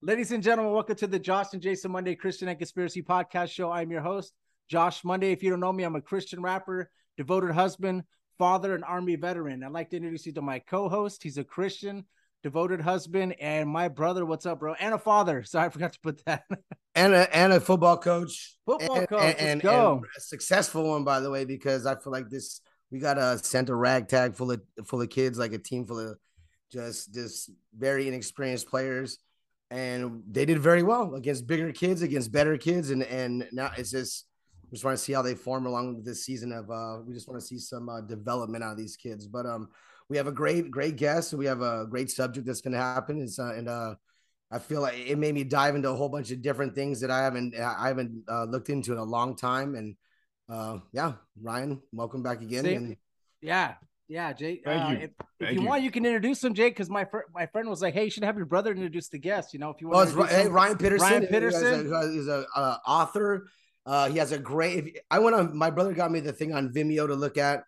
Ladies and gentlemen, welcome to the Josh and Jason Monday Christian and Conspiracy Podcast Show. I'm your host, Josh Monday. If you don't know me, I'm a Christian rapper, devoted husband, father, and Army veteran. I'd like to introduce you to my co host. He's a Christian, devoted husband, and my brother. What's up, bro? And a father. Sorry, I forgot to put that. and a and a football coach. Football and, coach, and, let's and- go. and a successful one, by the way, because I feel like this we got a sent a ragtag full of full of kids, like a team full of just just very inexperienced players, and they did very well against bigger kids, against better kids, and and now it's just we just want to see how they form along this season of uh we just want to see some uh, development out of these kids, but um we have a great great guest, we have a great subject that's going to happen, it's uh, and uh I feel like it made me dive into a whole bunch of different things that I haven't I haven't uh, looked into in a long time. And uh, yeah, Ryan, welcome back again. Same. And Yeah. Yeah, Jay. Thank uh, you. If, if you, you. want, you can introduce him, Jake, because my fr- my friend was like, "Hey, you should have your brother introduce the guest." You know, if you oh, want. it's Ri- hey, Ryan Peterson. Ryan who has Peterson. a- He's a uh, author. Uh, he has a great. If, I went on. My brother got me the thing on Vimeo to look at,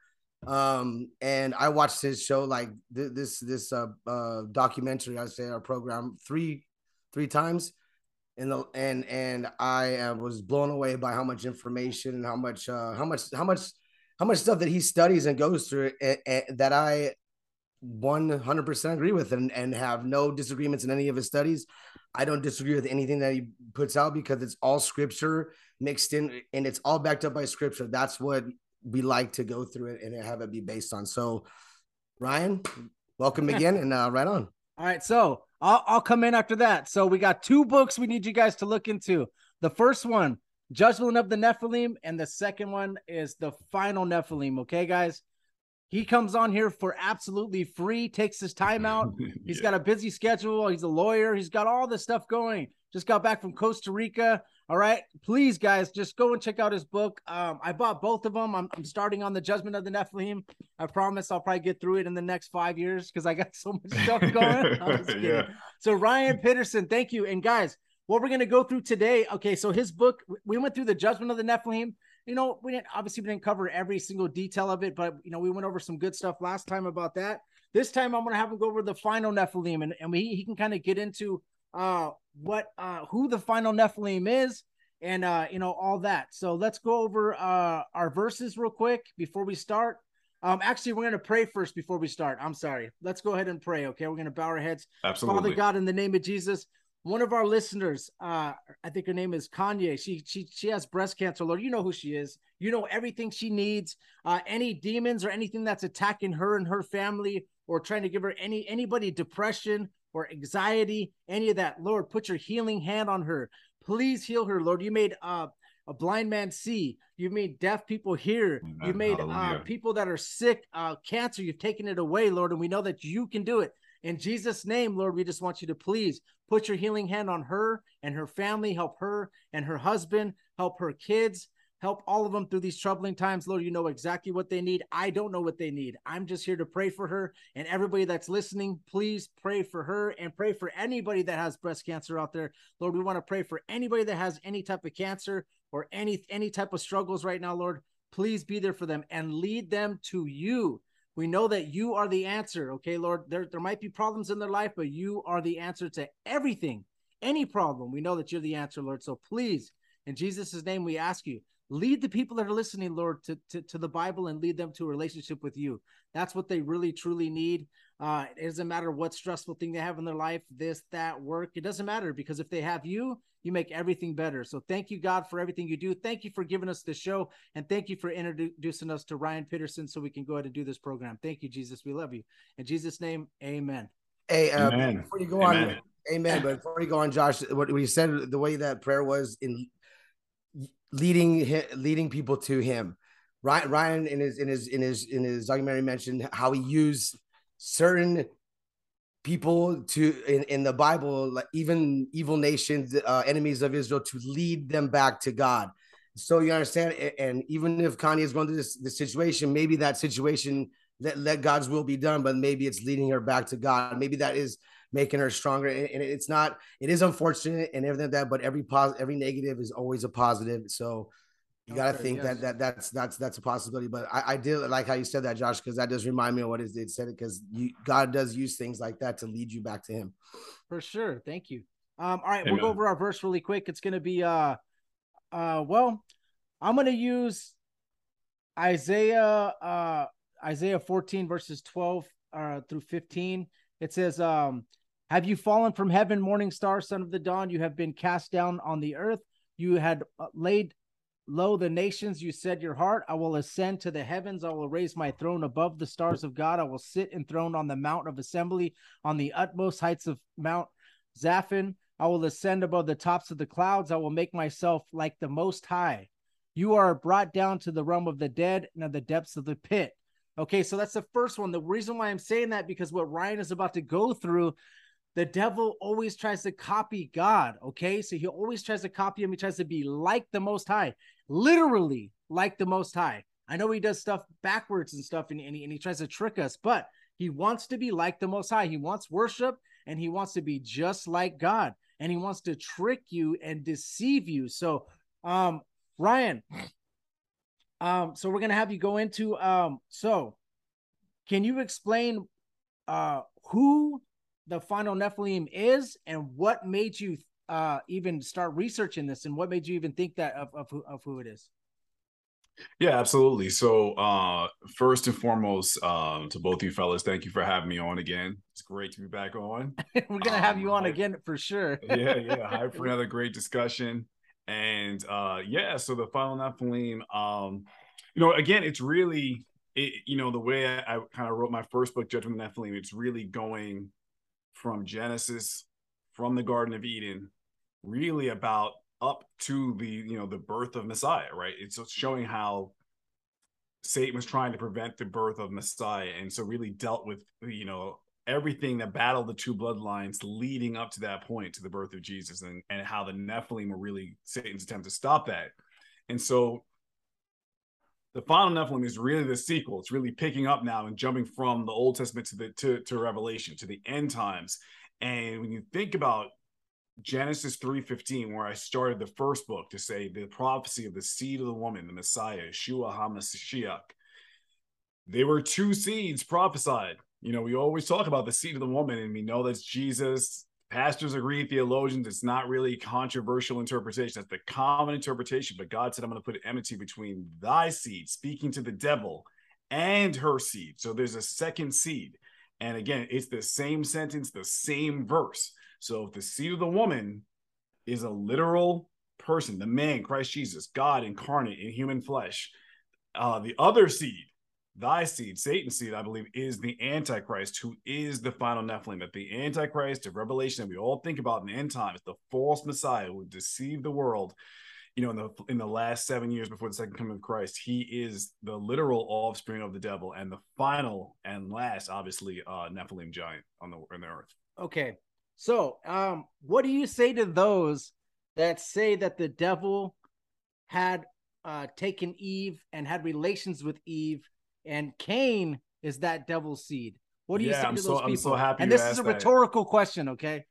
um, and I watched his show like th- this this uh, uh documentary. I say our program three three times. And the and and I uh, was blown away by how much information and how much uh, how much how much how much stuff that he studies and goes through that I 100% agree with and, and have no disagreements in any of his studies. I don't disagree with anything that he puts out because it's all scripture mixed in and it's all backed up by scripture. That's what we like to go through it and have it be based on. So, Ryan, welcome again and uh, right on. All right, so I'll I'll come in after that. So we got two books we need you guys to look into. The first one, Judgment of the Nephilim, and the second one is the Final Nephilim. Okay, guys. He comes on here for absolutely free, takes his time out. He's Yeah. got a busy schedule. He's a lawyer. He's got all this stuff going. Just got back from Costa Rica. All right. Please, guys, just go and check out his book. Um, I bought both of them. I'm, I'm starting on the Judgment of the Nephilim. I promise I'll probably get through it in the next five years because I got so much stuff going. I'm just kidding. Yeah. So Ryan Peterson, thank you. And guys, what we're gonna go through today. Okay, so his book, we went through the Judgment of the Nephilim. You know, we didn't obviously we didn't cover every single detail of it, but you know, we went over some good stuff last time about that. This time I'm gonna have him go over the final Nephilim, and, and we, he can kind of get into uh what uh who the final Nephilim is and uh you know all that. So let's go over uh our verses real quick before we start. Um actually we're gonna pray first before we start. I'm sorry. Let's go ahead and pray. Okay, we're gonna bow our heads. Absolutely. Father God, in the name of Jesus, one of our listeners, uh, I think her name is Kanye. She she she has breast cancer. Lord, you know who she is. You know everything she needs. Uh, any demons or anything that's attacking her and her family, or trying to give her any anybody depression or anxiety, any of that. Lord, put your healing hand on her. Please heal her, Lord. You made uh, a blind man see. You've made deaf people hear. Amen. You've made uh, people that are sick, uh, cancer. You've taken it away, Lord, and we know that you can do it. In Jesus' name, Lord, we just want you to please put your healing hand on her and her family, help her and her husband, help her kids, help all of them through these troubling times. Lord, you know exactly what they need. I don't know what they need. I'm just here to pray for her. And everybody that's listening, please pray for her and pray for anybody that has breast cancer out there. Lord, we want to pray for anybody that has any type of cancer or any any type of struggles right now, Lord. Please be there for them and lead them to you. We know that you are the answer. Okay, Lord. There, there might be problems in their life, but you are the answer to everything, any problem. We know that you're the answer, Lord. So please, in Jesus' name, we ask you, lead the people that are listening, Lord, to, to, to the Bible and lead them to a relationship with you. That's what they really, truly need. Uh, it doesn't matter what stressful thing they have in their life, this, that, work. It doesn't matter because if they have you, you make everything better. So thank you, God, for everything you do. Thank you for giving us the show. And thank you for introducing us to Ryan Peterson so we can go ahead and do this program. Thank you, Jesus. We love you. In Jesus' name, amen. Hey, uh, Amen. before you go Amen. on, amen. But before you go on, Josh, what, what you said, the way that prayer was in leading leading people to Him. Ryan, Ryan in his in his in his in his documentary mentioned how he used certain people to in, in the Bible, like even evil nations, uh, enemies of Israel, to lead them back to God. So you understand, and even if Kanye is going through this, this situation, maybe that situation let, let God's will be done, but maybe it's leading her back to God. Maybe that is making her stronger. And, it's not, it is unfortunate and everything like that, but every positive, every negative is always a positive. So you got to Okay, think yes. that, that that's, that's, that's a possibility. But I, I did like how you said that, Josh, because that does remind me of what it it said, because God does use things like that to lead you back to him. For sure. Thank you. Um, all right, we'll go over our verse really quick. It's gonna be uh uh well, I'm gonna use Isaiah uh Isaiah 14 verses 12 uh through 15. It says, um, have you fallen from heaven, morning star, son of the dawn? You have been cast down on the earth. You had uh, laid low the nations. You said your heart, I will ascend to the heavens. I will raise my throne above the stars of God. I will sit enthroned on the mount of assembly on the utmost heights of Mount Zaphon. I will ascend above the tops of the clouds. I will make myself like the Most High. You are brought down to the realm of the dead and of the depths of the pit. Okay, so that's the first one. The reason why I'm saying that because what Ryan is about to go through, the devil always tries to copy God. Okay, so he always tries to copy him. He tries to be like the Most High, literally like the Most High. I know he does stuff backwards and stuff, and, and, he, and he tries to trick us, but he wants to be like the Most High. He wants worship, and he wants to be just like God, and he wants to trick you and deceive you. So, um, Ryan, um, so we're gonna have you go into um, so can you explain uh who the final Nephilim is and what made you uh even start researching this and what made you even think that of of who, of who it is? Yeah, absolutely. So, uh, first and foremost, um, to both you fellas, thank you for having me on again. It's great to be back on. we're gonna have Um, you on I- again for sure. yeah, yeah. Hype for another great discussion. And uh yeah, so the final Nephilim, um, you know, again, it's really it, you know, the way I, I kind of wrote my first book, Judgment of Nephilim, it's really going from Genesis, from the Garden of Eden, really about up to the you know the birth of Messiah, right? It's showing how Satan was trying to prevent the birth of Messiah, and so really dealt with you know everything that battled the two bloodlines leading up to that point to the birth of Jesus, and and how the Nephilim were really Satan's attempt to stop that, and so the final Nephilim is really the sequel. It's really picking up now and jumping from the Old Testament to the to, to Revelation to the end times. And when you think about Genesis 3:15, where I started the first book to say the prophecy of the seed of the woman, the Messiah, Yeshua HaMashiach, there were two seeds prophesied. You know, we always talk about the seed of the woman, and we know that's Jesus. Pastors agree, theologians, it's not really controversial interpretation. That's the common interpretation. But God said, I'm going to put enmity between thy seed, speaking to the devil, and her seed. So there's a second seed. And again, it's the same sentence, the same verse. So if the seed of the woman is a literal person, the man, Christ Jesus, God incarnate in human flesh, uh, the other seed, thy seed, Satan's seed, I believe, is the Antichrist, who is the final Nephilim. That the Antichrist of Revelation that we all think about in the end times, the false Messiah who would deceive the world, you know, in the in the last seven years before the second coming of Christ, he is the literal offspring of the devil and the final and last, obviously, uh Nephilim giant on the on the earth. Okay. So, um, what do you say to those that say that the devil had uh taken Eve and had relations with Eve, and Cain is that devil's seed? What do you Yeah, say I'm to so- those I'm so happy and this is asked a that. rhetorical question, okay?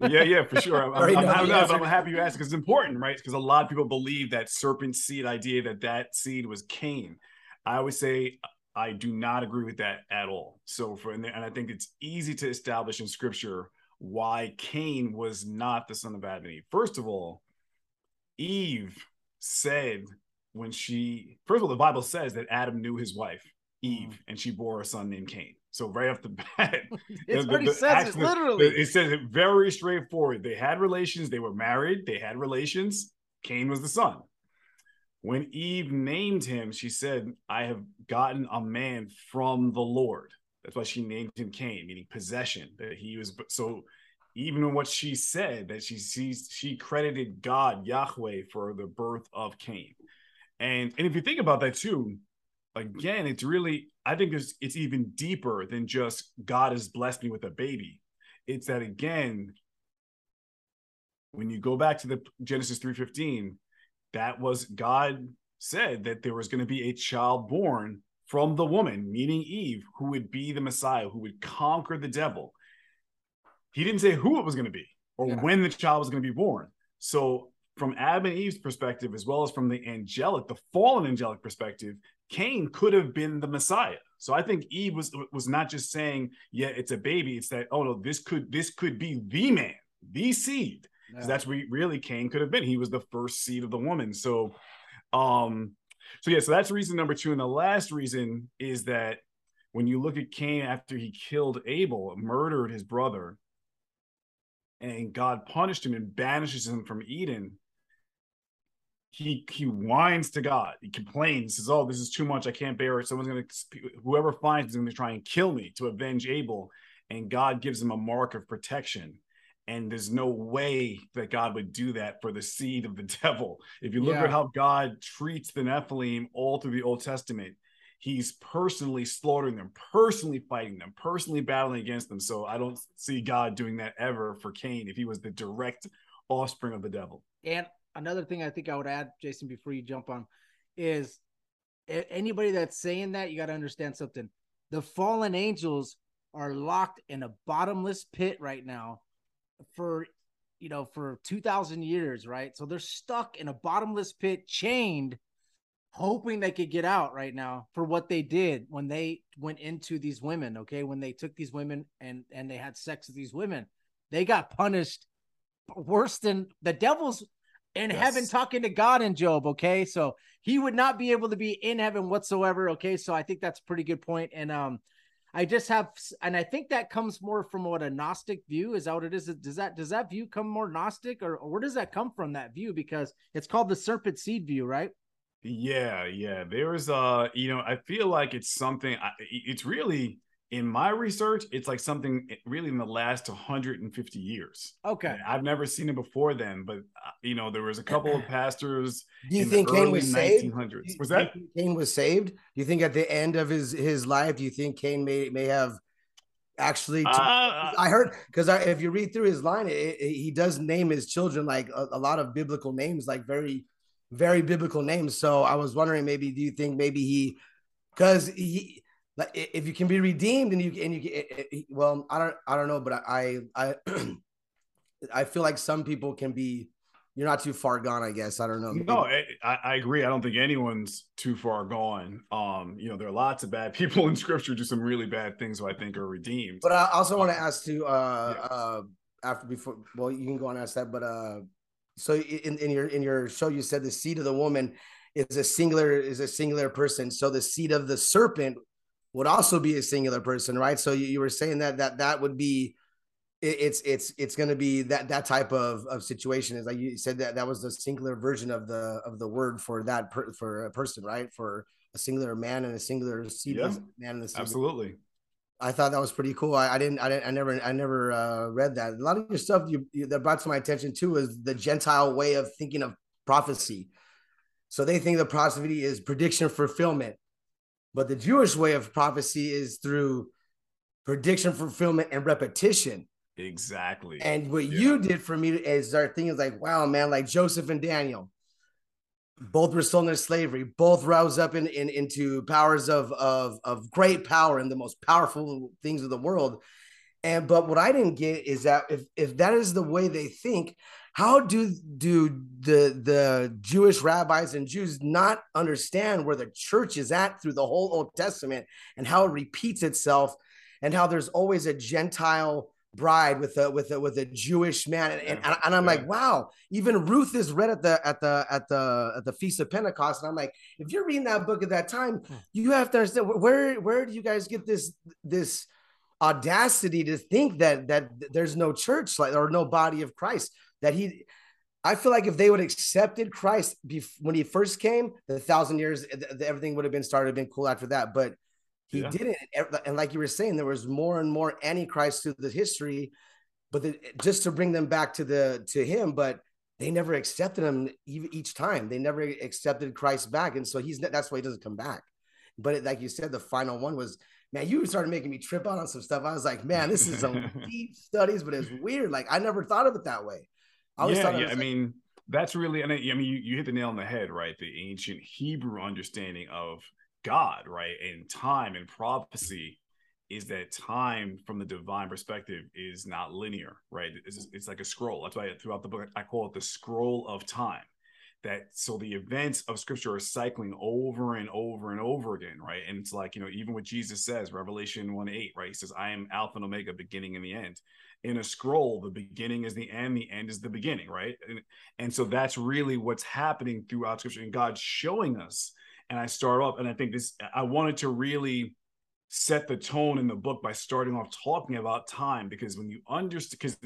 yeah, yeah, for sure. I'm, I'm, I'm, I'm- I'm happy you asked because it's important, right? Because a lot of people believe that serpent seed idea that that seed was Cain. I would say I do not agree with that at all. So for and I think it's easy to establish in Scripture why Cain was not the son of Adam and Eve. First of all, Eve said when she first of all the Bible says that Adam knew his wife mm. Eve and she bore a son named Cain. So right off the bat, It the- the- says it actually, literally. It says it very straightforward. They had relations. They were married. They had relations. Cain was the son. When Eve named him, she said, "I have gotten a man from the Lord." That's why she named him Cain, meaning possession. That he was so. Even in what she said, that she sees, she credited God Yahweh for the birth of Cain. And and if you think about that too, again, it's really I think it's it's even deeper than just God has blessed me with a baby. It's that again, when you go back to the Genesis 3:15, that was God said that there was going to be a child born from the woman, meaning Eve, who would be the Messiah, who would conquer the devil. He didn't say who it was going to be or Yeah. when the child was going to be born. So, from Adam and Eve's perspective, as well as from the angelic, the fallen angelic perspective, Cain could have been the Messiah. So I think Eve was was not just saying, "Yeah, it's a baby." It's that, "Oh no, this could this could be the man, the seed." Yeah. That's what really Cain could have been. He was the first seed of the woman. So, um, so yeah, so that's reason number two. And the last reason is that when you look at Cain after he killed Abel, murdered his brother, and God punished him and banishes him from Eden, he he whines to God. He complains, says, "Oh, this is too much. I can't bear it. Someone's gonna, whoever finds is gonna try and kill me to avenge Abel." And God gives him a mark of protection. And there's no way that God would do that for the seed of the devil. If you look Yeah. at how God treats the Nephilim all through the Old Testament, he's personally slaughtering them, personally fighting them, personally battling against them. So I don't see God doing that ever for Cain if he was the direct offspring of the devil. And another thing I think I would add, Jason, before you jump on, is anybody that's saying that, you got to understand something. The fallen angels are locked in a bottomless pit right now for, you know, for 2,000 years, right? So they're stuck in a bottomless pit, chained, hoping they could get out right now for what they did when they went into these women, okay? When they took these women and and they had sex with these women. They got punished worse than the devil's in Yes. heaven talking to God in Job. Okay. So he would not be able to be in heaven whatsoever. Okay. So I think that's a pretty good point. And um I just have and I think that comes more from what a Gnostic view is that what it is. Does that does that view come more Gnostic or, or where does that come from that view? Because it's called the serpent seed view, right? Yeah, yeah. There's uh, you know, I feel like it's something. I, it's really in my research, it's like something really in the last 150 years. Okay. I've never seen it before then, but uh, you know, there was a couple of pastors Do you in think the Cain was saved? 1900s. Do you- Was that? think Cain was saved? Do you think at the end of his his life, do you think Cain may may have actually? Uh, I heard because if you read through his line, it, it- he does name his children like a, a lot of biblical names, like very, very biblical names. So I was wondering, maybe do you think maybe he, because he, like if you can be redeemed and you and you it- it- well, I don't I don't know, but I I I feel like some people can be. You're not too far gone, I guess. I don't know. no, I, I agree. I don't think anyone's too far gone. Um, you know, there are lots of bad people in Scripture do some really bad things who I think are redeemed. But I also want to ask too, uh, uh, after before, well, you can go and ask that, but uh, so in, in your in your show, you said the seed of the woman is a singular is a singular person. So the seed of the serpent would also be a singular person, right? So you, you were saying that that that would be it, it's it's it's going to be that that type of of situation is like you said that that was the singular version of the of the word for that per, for a person, right? For a singular man and a singular seed Yeah. man and the seed of Absolutely. I thought that was pretty cool. I, I didn't, I didn't, I never, I never uh, read that. A lot of your stuff you, you that brought to my attention too is the Gentile way of thinking of prophecy. So they think the prophecy is prediction fulfillment. But the Jewish way of prophecy is through prediction fulfillment and repetition. Exactly. And what Yeah. you did for me is start thinking like, wow, man, like Joseph and Daniel, both were sold into slavery, both rose up in, in into powers of, of of great power and the most powerful things of the world. And but what I didn't get is that if if that is the way they think, how do do the the Jewish rabbis and Jews not understand where the church is at through the whole Old Testament and how it repeats itself and how there's always a Gentile bride with a with a with a Jewish man and, and, and I'm yeah. like wow even Ruth is read at the at the at the at the feast of Pentecost and I'm like if you're reading that book at that time Hmm. you have to understand where where do you guys get this this audacity to think that that there's no church like or no body of Christ that he I feel like if they would have accepted Christ bef- when he first came, the thousand years, th- th- everything would have been started, been cool after that. But he Yeah. didn't. And like you were saying, there was more and more antichrist through the history, but the, just to bring them back to the to him. But they never accepted him each time. They never accepted Christ back, and so he's that's why he doesn't come back. But it, like you said, the final one was man. You started making me trip out on some stuff. I was like, man, this is some deep studies, but it's weird. Like I never thought of it that way. I yeah, yeah. I mean, that's really, and I, I mean, you, you hit the nail on the head, right? The ancient Hebrew understanding of God, right, and time and prophecy is that time from the divine perspective is not linear, right? It's, it's like a scroll. That's why throughout the book I call it the scroll of time. That so the events of scripture are cycling over and over and over again, right? And it's like, you know, even what Jesus says, Revelation 1 8, right? He says, I am Alpha and Omega, beginning and the end in a scroll the beginning is the end the end is the beginning right? And, and so that's really what's happening throughout scripture and god's showing us. And i start off and i think this i wanted to really set the tone in the book by starting off talking about time because when you understand because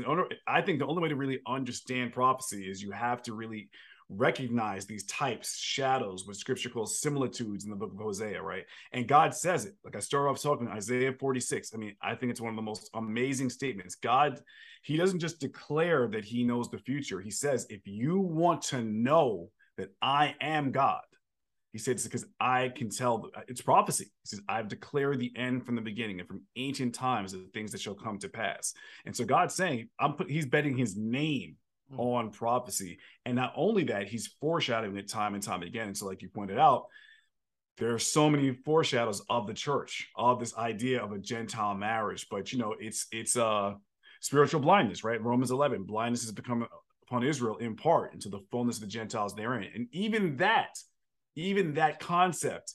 i think the only way to really understand prophecy is you have to really recognize these types shadows what scripture calls similitudes in the book of hosea right? And god says it. Like i start off talking isaiah 46 i mean i think it's one of the most amazing statements. God he doesn't just declare that he knows the future. He says if you want to know that i am god he says, because i can tell it's prophecy. He says i've declared the end from the beginning and from ancient times the things that shall come to pass. And so god's saying i'm put he's betting his name Mm. on prophecy. And not only that he's foreshadowing it time and time again. And so like you pointed out there are so many foreshadows of the church of this idea of a gentile marriage. But you know it's it's uh spiritual blindness right? Romans 11 blindness has become upon israel in part into the fullness of the gentiles therein. And even that even that concept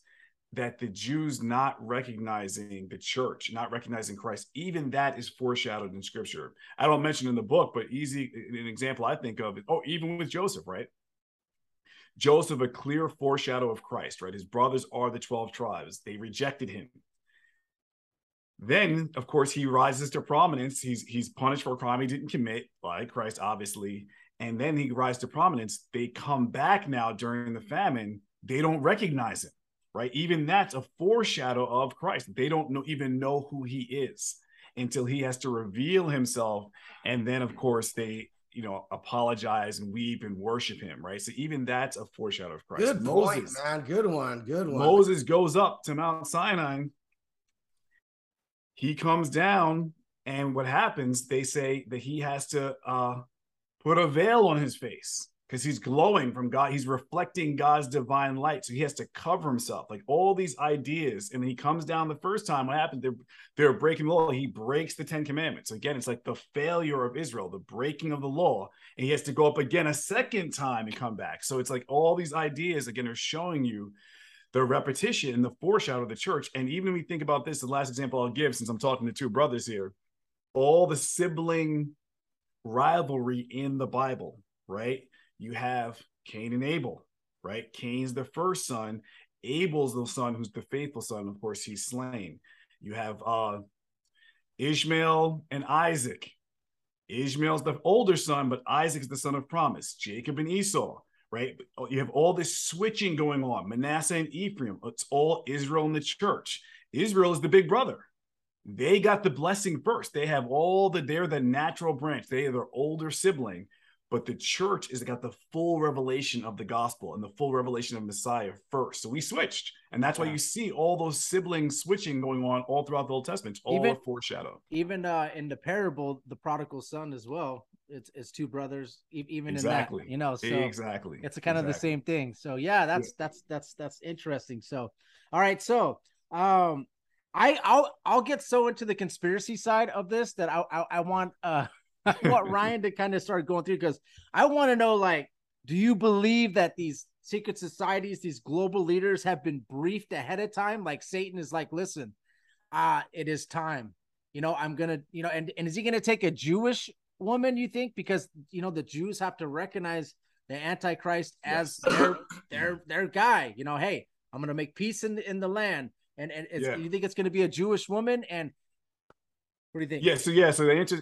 that the jews not recognizing the church not recognizing christ even that is foreshadowed in scripture i don't mention in the book but easy an example i think of oh even with joseph right Joseph, a clear foreshadow of Christ, right? His brothers are the 12 tribes. They rejected him. Then, of course, he rises to prominence. He's he's punished for a crime he didn't commit by Christ, obviously. And then he rises to prominence. They come back now during the famine. They don't recognize him, right? Even that's a foreshadow of Christ. They don't know, even know who he is until he has to reveal himself. And then, of course, they you know, apologize and weep and worship him, right? So even that's a foreshadow of Christ. Good point, man. Good one. Good one. Moses goes up to Mount Sinai. He comes down, and what happens? They say that he has to uh, put a veil on his face because he's glowing from God. He's reflecting God's divine light, so he has to cover himself. Like all these ideas, and he comes down the first time. What happened? They're they're breaking the law. He breaks the Ten Commandments. Again, it's like the failure of Israel, the breaking of the law, and he has to go up again a second time and come back. So it's like all these ideas again are showing you the repetition and the foreshadow of the church. And even when we think about this, the last example I'll give, since I'm talking to two brothers here, all the sibling rivalry in the Bible, right? You have Cain and Abel, right? Cain's the first son, Abel's the son who's the faithful son. Of course, he's slain. You have uh Ishmael and Isaac. Ishmael's the older son, but Isaac's the son of promise. Jacob and Esau, right? You have all this switching going on. Manasseh and Ephraim. It's all Israel in the church. Israel is the big brother. They got the blessing first. They have all the, they're the natural branch. They are their older sibling. But the church is got the full revelation of the gospel and the full revelation of Messiah first. So we switched, and that's why you see all those siblings switching going on all throughout the Old Testament. All Even- a foreshadow. Even uh, in the parable, the prodigal son as well. It's it's two brothers. Even Exactly. in that, you know, so exactly. it's kind of the same thing. So yeah, that's that's that's that's interesting. So all right, so um, I I'll I'll get so into the conspiracy side of this that I I, I want uh I want Ryan to kind of start going through because I want to know like, do you believe that these secret societies, these global leaders have been briefed ahead of time? Like Satan is like, listen, uh, it is time. You know, I'm gonna, you know, and, and is he gonna take a Jewish woman, you think? Because you know, the Jews have to recognize the Antichrist as Yes. their their their guy. You know, hey, I'm gonna make peace in in the land. And and it's, Yeah. you think it's gonna be a Jewish woman? And what do you think? Yeah, so yeah, so the answer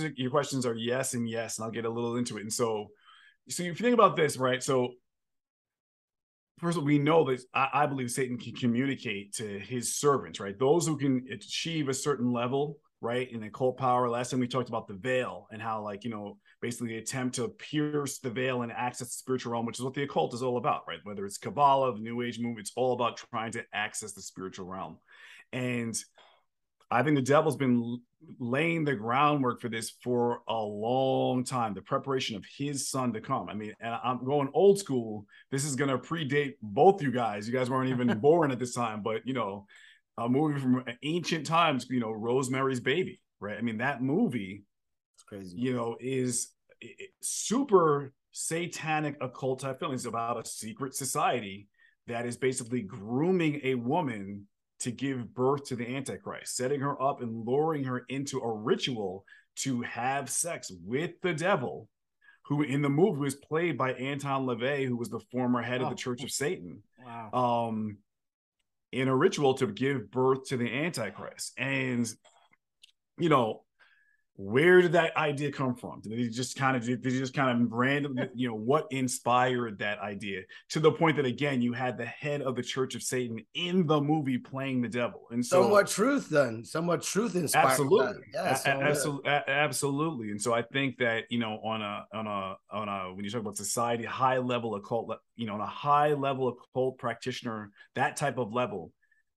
the your questions are yes and yes, and I'll get a little into it. And so, so if you think about this, right? So, first of all, we know that I, I believe Satan can communicate to his servants, right? Those who can achieve a certain level, right, in occult power. Last time we talked about the veil and how, like, you know, basically the attempt to pierce the veil and access the spiritual realm, which is what the occult is all about, right? Whether it's Kabbalah, the New Age movement, it's all about trying to access the spiritual realm, and I think the devil's been laying the groundwork for this for a long time. The preparation of his son to come. I mean, and I'm going old school. This is going to predate both you guys. You guys weren't even born at this time, but you know, a movie from ancient times. You know, Rosemary's Baby, right? I mean, that movie, It's crazy. you know, is super satanic occult type. It's about a secret society that is basically grooming a woman to give birth to the Antichrist, setting her up and luring her into a ritual to have sex with the devil, who in the movie was played by Anton LaVey, who was the former head of Oh. the Church of Satan Wow. um in a ritual to give birth to the antichrist and you know where did that idea come from? Did he just kind of did he just kind of randomly, you know what inspired that idea? To the point that again you had the head of the church of satan in the movie playing the devil. And so somewhat truth then. Somewhat truth inspired absolutely yeah so, absolutely absolutely. And so i think that you know on a on a on a when you talk about society high level occult you know on a high level occult practitioner that type of level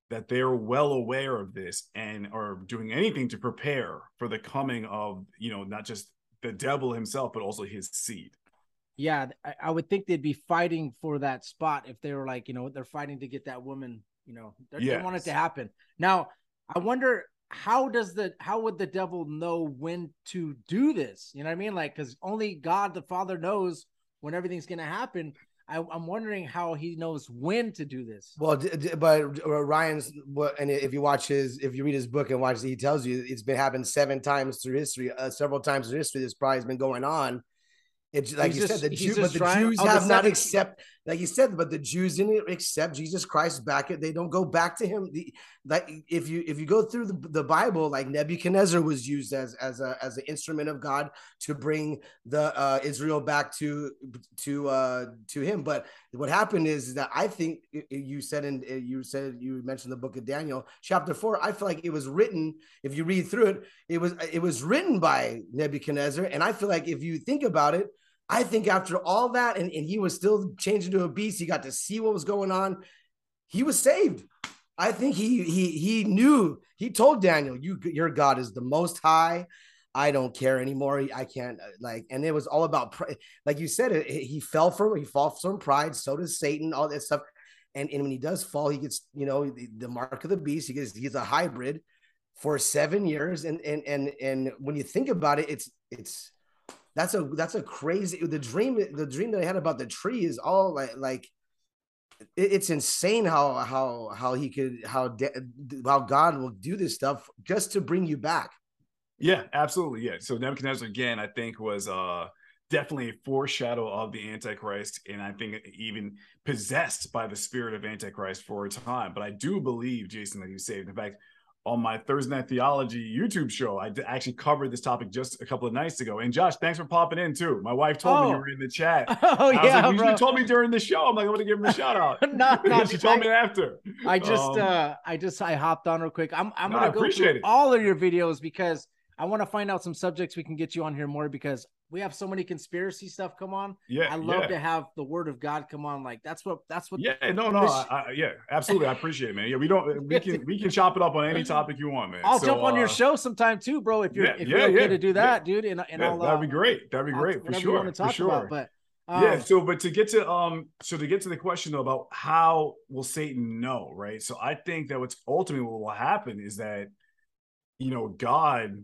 that they're well aware of this and are doing anything to prepare for the coming of you know not just the devil himself but also his seed Yeah, I, I would think they'd be fighting for that spot if they were like, you know, they're fighting to get that woman, you know, they they want it to happen. Now, I wonder how does the how would the devil know when to do this? You know what I mean? Like, because only God the Father knows when everything's gonna happen. I, I'm wondering how he knows when to do this. well but ryan's and if you watch his if you read his book and watch he tells you it's been happened seven times through history uh, several times through history this probably has been going on it's like He's you just- said the, Jew, but the trying- jews oh, the have not seven- accept like you said but the jews didn't accept jesus christ back. They don't go back to him. The, like if you if you go through the, the bible like nebuchadnezzar was used as as a as an instrument of god to bring the uh israel back to to uh to him. But what happened is that i think you said in uh, you said you mentioned the book of daniel chapter 4 i feel like it was written if you read through it it was it was written by nebuchadnezzar. And i feel like if you think about it i think after all that and, and he was still changed to a beast he got to see what was going on he was saved I think he he he knew. He told Daniel, "You your God is the Most High. I don't care anymore. I can't like." And it was all about, like you said, it, he fell from he falls from pride. So does Satan. All that stuff. And and when he does fall, he gets you know the, the mark of the beast. He gets he's a hybrid for seven years. And and and and when you think about it, it's it's that's a that's a crazy the dream the dream that I had about the tree is all like like it- it's insane how how how he could how de- how God will do this stuff just to bring you back. Yeah, absolutely. Yeah. So Nebuchadnezzar again, I think was uh definitely a foreshadow of the Antichrist, and I think even possessed by the spirit of Antichrist for a time. But I do believe, Jason, that he was saved. In fact, on my Thursday Night Theology YouTube show, I d- actually covered this topic just a couple of nights ago. And Josh, thanks for popping in too. My wife told me you Oh. were in the chat. Oh I yeah, like, you should bro. have told me during the show. I'm like, I'm gonna give him a shout out. no, no, she told I- me after. I just Um, uh I just I hopped on real quick. I'm I'm No, gonna go through it. all of your videos because I want to find out some subjects we can get you on here more because we have so many conspiracy stuff come on. Yeah, I love yeah. to have the word of God come on. Like that's what that's what Yeah, no, no, this- I, I, yeah, absolutely. I appreciate it, man. Yeah, we don't, we can, we can chop it up on any topic you want, man. I'll So, jump on your uh, show sometime too, bro. If you're yeah, if you're yeah, okay yeah, to do that, dude, and, and I'll that'd uh, be great. That'd be great for sure. you want to talk for sure. about. But um, yeah. So, but to get to um, so to get to the question though about how will Satan know, right? So I think that what's ultimately what will happen is that, you know, God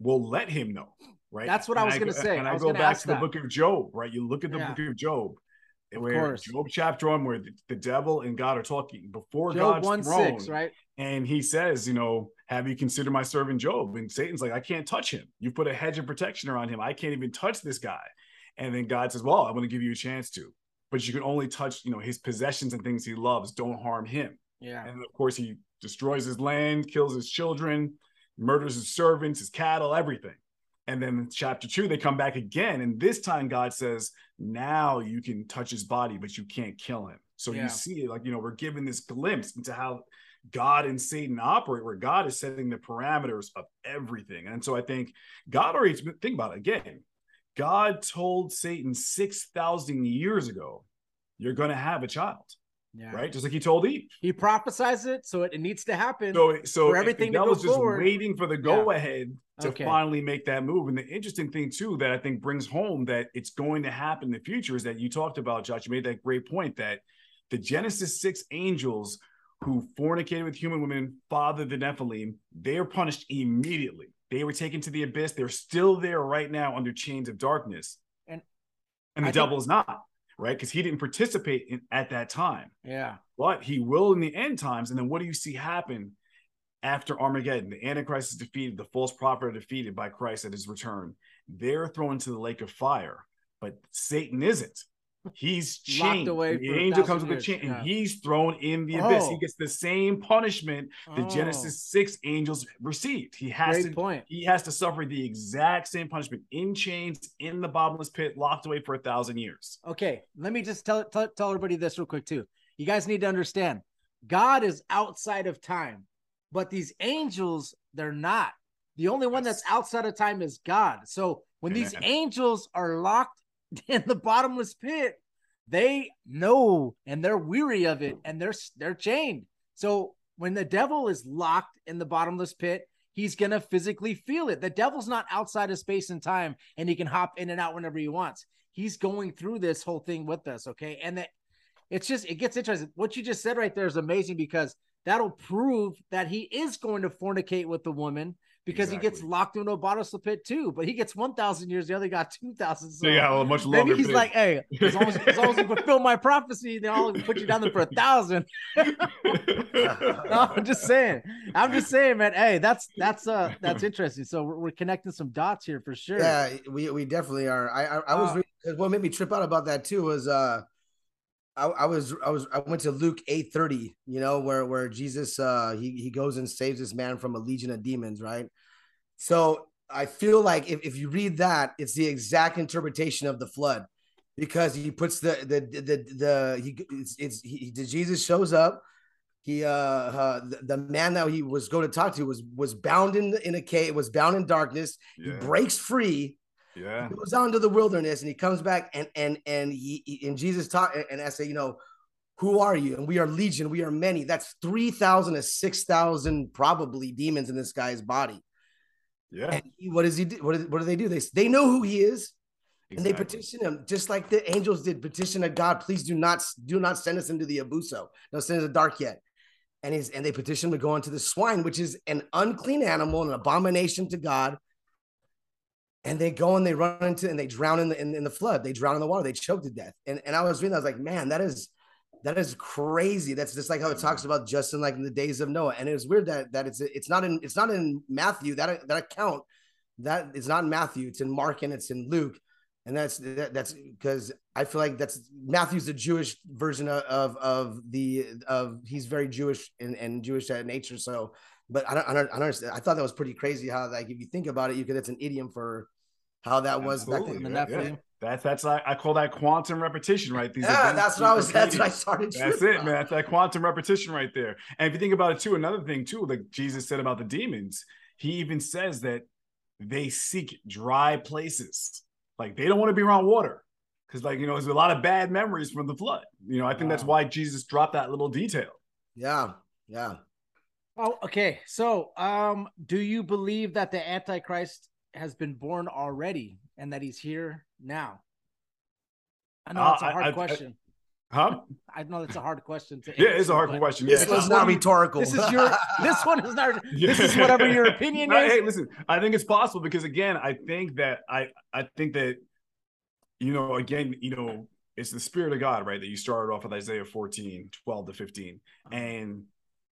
will let him know, right? That's what I was gonna say. And I I, go back to the book of Job, right? You look at the Yeah. book of Job, Of where course. Job chapter one, where the, the devil and God are talking before Job God's one throne, six, right? and he says, you know, have you considered my servant Job? And Satan's like, I can't touch him. You put a hedge of protection around him. I can't even touch this guy. And then God says, Well, I'm going to give you a chance to, but you can only touch, you know, his possessions and things he loves. Don't harm him. Yeah. And of course, he destroys his land, kills his children, murders his servants, his cattle, everything. And then chapter two, they come back again. And this time, God says, Now you can touch his body, but you can't kill him. So Yeah. you see, like, you know, we're given this glimpse into how God and Satan operate, where God is setting the parameters of everything. And so I think God already, think about it again. God told Satan 6,000 years ago, You're going to have a child, Yeah. right? Just like he told Eve. He prophesies it, so it, it needs to happen. So, so for everything that was just forward. waiting for the go ahead to Okay. finally make that move. And the interesting thing too that I think brings home that it's going to happen in the future is that you talked about, Josh. You made that great point that the Genesis six angels who fornicated with human women, fathered the Nephilim, they are punished immediately. They were taken to the abyss. They're still there right now under chains of darkness, And and the I think- devil is not right because he didn't participate in, at that time yeah. but he will in the end times. And then what do you see happen after Armageddon? The Antichrist is defeated, the false prophet are defeated by Christ at his return. They're thrown into the lake of fire, but Satan isn't. He's chained. away the angel comes with a chain yeah. and he's thrown in the abyss. Oh. He gets the same punishment the Oh, Genesis 6 angels received. He has Great to point. he has to suffer the exact same punishment in chains in the bottomless pit, locked away for a thousand years. Okay, let me just tell, tell tell everybody this real quick too. You guys need to understand, God is outside of time, but these angels they're not. The only one that's outside of time is God. So when these angels are locked in the bottomless pit, they know and they're weary of it and they're they're chained. So when the devil is locked in the bottomless pit, he's gonna physically feel it. The devil's not outside of space and time and he can hop in and out whenever he wants. He's going through this whole thing with us, okay? And that it's just it gets interesting. What you just said right there is amazing because that'll prove that he is going to fornicate with the woman because he gets locked into a bottomless pit too. But he gets one thousand years, the other got two thousand. So yeah, a much longer. Maybe he's pit. like, hey, as long as, as long as you fulfill my prophecy, then I'll put you down there for a thousand. No, I'm just saying. I'm just saying, man. Hey, that's that's uh that's interesting. So we're, we're connecting some dots here for sure. Yeah, we, we definitely are. I I, I was Uh, reading- what made me trip out about that too was uh I, I was I was I went to Luke 8:30, you know, where where Jesus uh he he goes and saves this man from a legion of demons, right? So I feel like if, if you read that, it's the exact interpretation of the flood because he puts the the the the, he it's, it's he, the Jesus shows up. He uh, uh the, the man that he was going to talk to was was bound in in a cave, was bound in darkness. He breaks free, yeah, he goes out into the wilderness and he comes back and and and he, and Jesus taught and I say, you know, who are you? And we are legion, we are many. That's 3,000 to 6,000 probably demons in this guy's body. yeah. And he, what does he do? What, is, what do they do? They they know who he is and they petition him just like the angels did petition to God, please do not do not send us into the abuso. Don't send us to the dark yet. And he's and they petition to go into the swine, which is an unclean animal, an abomination to God. And they go and they run into and they drown in the in, in the flood. They drown in the water. They choke to death. And and I was reading, I was like, man, that is that is crazy. That's just like how it talks about Justin, like in the days of Noah. And it was weird that that it's it's not in it's not in Matthew that that account that it's not in Matthew. It's in Mark and it's in Luke. And that's that, that's because I feel like that's Matthew's the Jewish version of of, of the of he's very Jewish and, and Jewish at nature. So, but I don't, I don't I don't understand. I thought that was pretty crazy how like if you think about it, you could it's an idiom for how that was back then. The yeah. That's that's I, I call that quantum repetition, right? These Yeah, that's what I was. That's what I started. That's it, man. That's that quantum repetition right there. And if you think about it too, another thing too, like Jesus said about the demons, he even says that they seek dry places. Like they don't want to be around water because, like, you know, there's a lot of bad memories from the flood. You know, I think that's why Jesus dropped that little detail. Yeah, yeah. Oh, okay. So, um, do you believe that the Antichrist has been born already and that he's here now? I know Uh, that's a I- hard I- I- question. Huh? I, know that's a hard question to Yeah, it's a hard but question. This Yeah. was not rhetorical. This is your. This one is not. This is whatever your opinion No, is. Hey, listen, I think it's possible because again, I think that I I think that you know, again, you know, it's the spirit of God, right? That you started off with Isaiah 14, 12 to 15. And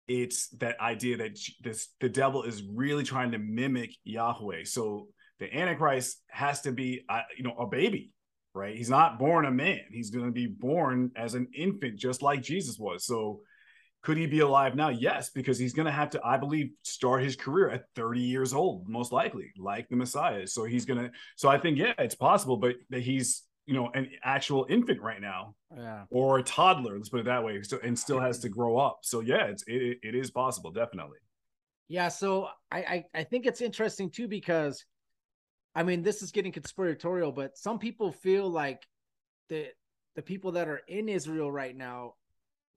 it's that idea that this the devil is really trying to mimic Yahweh. So the Antichrist has to be uh, you know, a baby, right? He's not born a man. He's going to be born as an infant just like Jesus was. So could he be alive now? Yes, because he's going to have to, I believe, start his career at 30 years old, most likely, like the Messiah. So he's going to, so I think, yeah, it's possible, but that he's, you know, an actual infant right now Yeah. or a toddler, let's put it that way, so, and still has to grow up. So yeah, it's, it, it is possible, definitely. Yeah, so I, I I think it's interesting too because I mean this is getting conspiratorial, but some people feel like the the people that are in Israel right now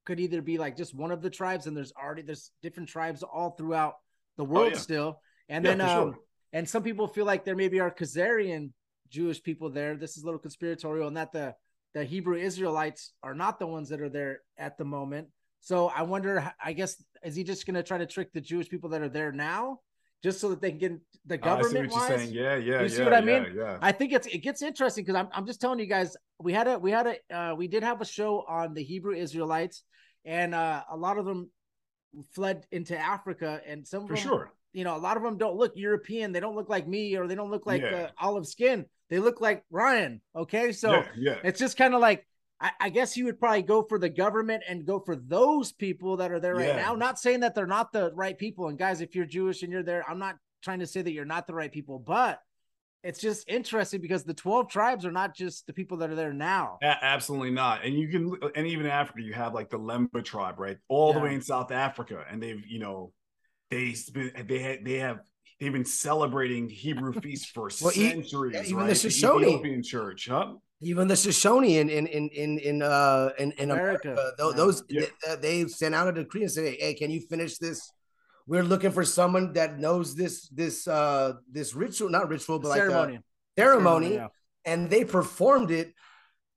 could either be like just one of the tribes, and there's already there's different tribes all throughout the world yeah. still, and Yeah, then um sure. and some people feel like there maybe are Khazarian Jewish people there. This is a little conspiratorial, and that the the Hebrew Israelites are not the ones that are there at the moment. So I wonder. I guess is he just going to try to trick the Jewish people that are there now, just so that they can get the I see government you're wise? saying. Yeah, yeah, You see yeah, what I yeah, mean? Yeah. I think it's it gets interesting because I'm I'm just telling you guys we had a we had a uh, we did have a show on the Hebrew Israelites and uh, a lot of them fled into Africa and some of For them sure. you know a lot of them don't look European they don't look like me or they don't look like uh, olive skin they look like Ryan okay so yeah, yeah. it's just kind of like I, I guess you would probably go for the government and go for those people that are there right Yeah. now. Not saying that they're not the right people. And guys, if you're Jewish and you're there, I'm not trying to say that you're not the right people, but it's just interesting because the 12 tribes are not just the people that are there now. A- absolutely not. And you can, and even in Africa, you have like the Lemba tribe, right? All the way in South Africa, and they've, you know, they they they have they've been celebrating Hebrew feasts for Well, centuries. yeah, even right? the Shoshone. Ethiopian church, huh? Even the Shoshone in in in in in uh in, in America. America, tho- Yeah. those Yeah. they, they sent out a decree and say, "Hey, can you finish this? We're looking for someone that knows this this uh this ritual, not ritual, but like ceremony. a ceremony." yeah. and they performed it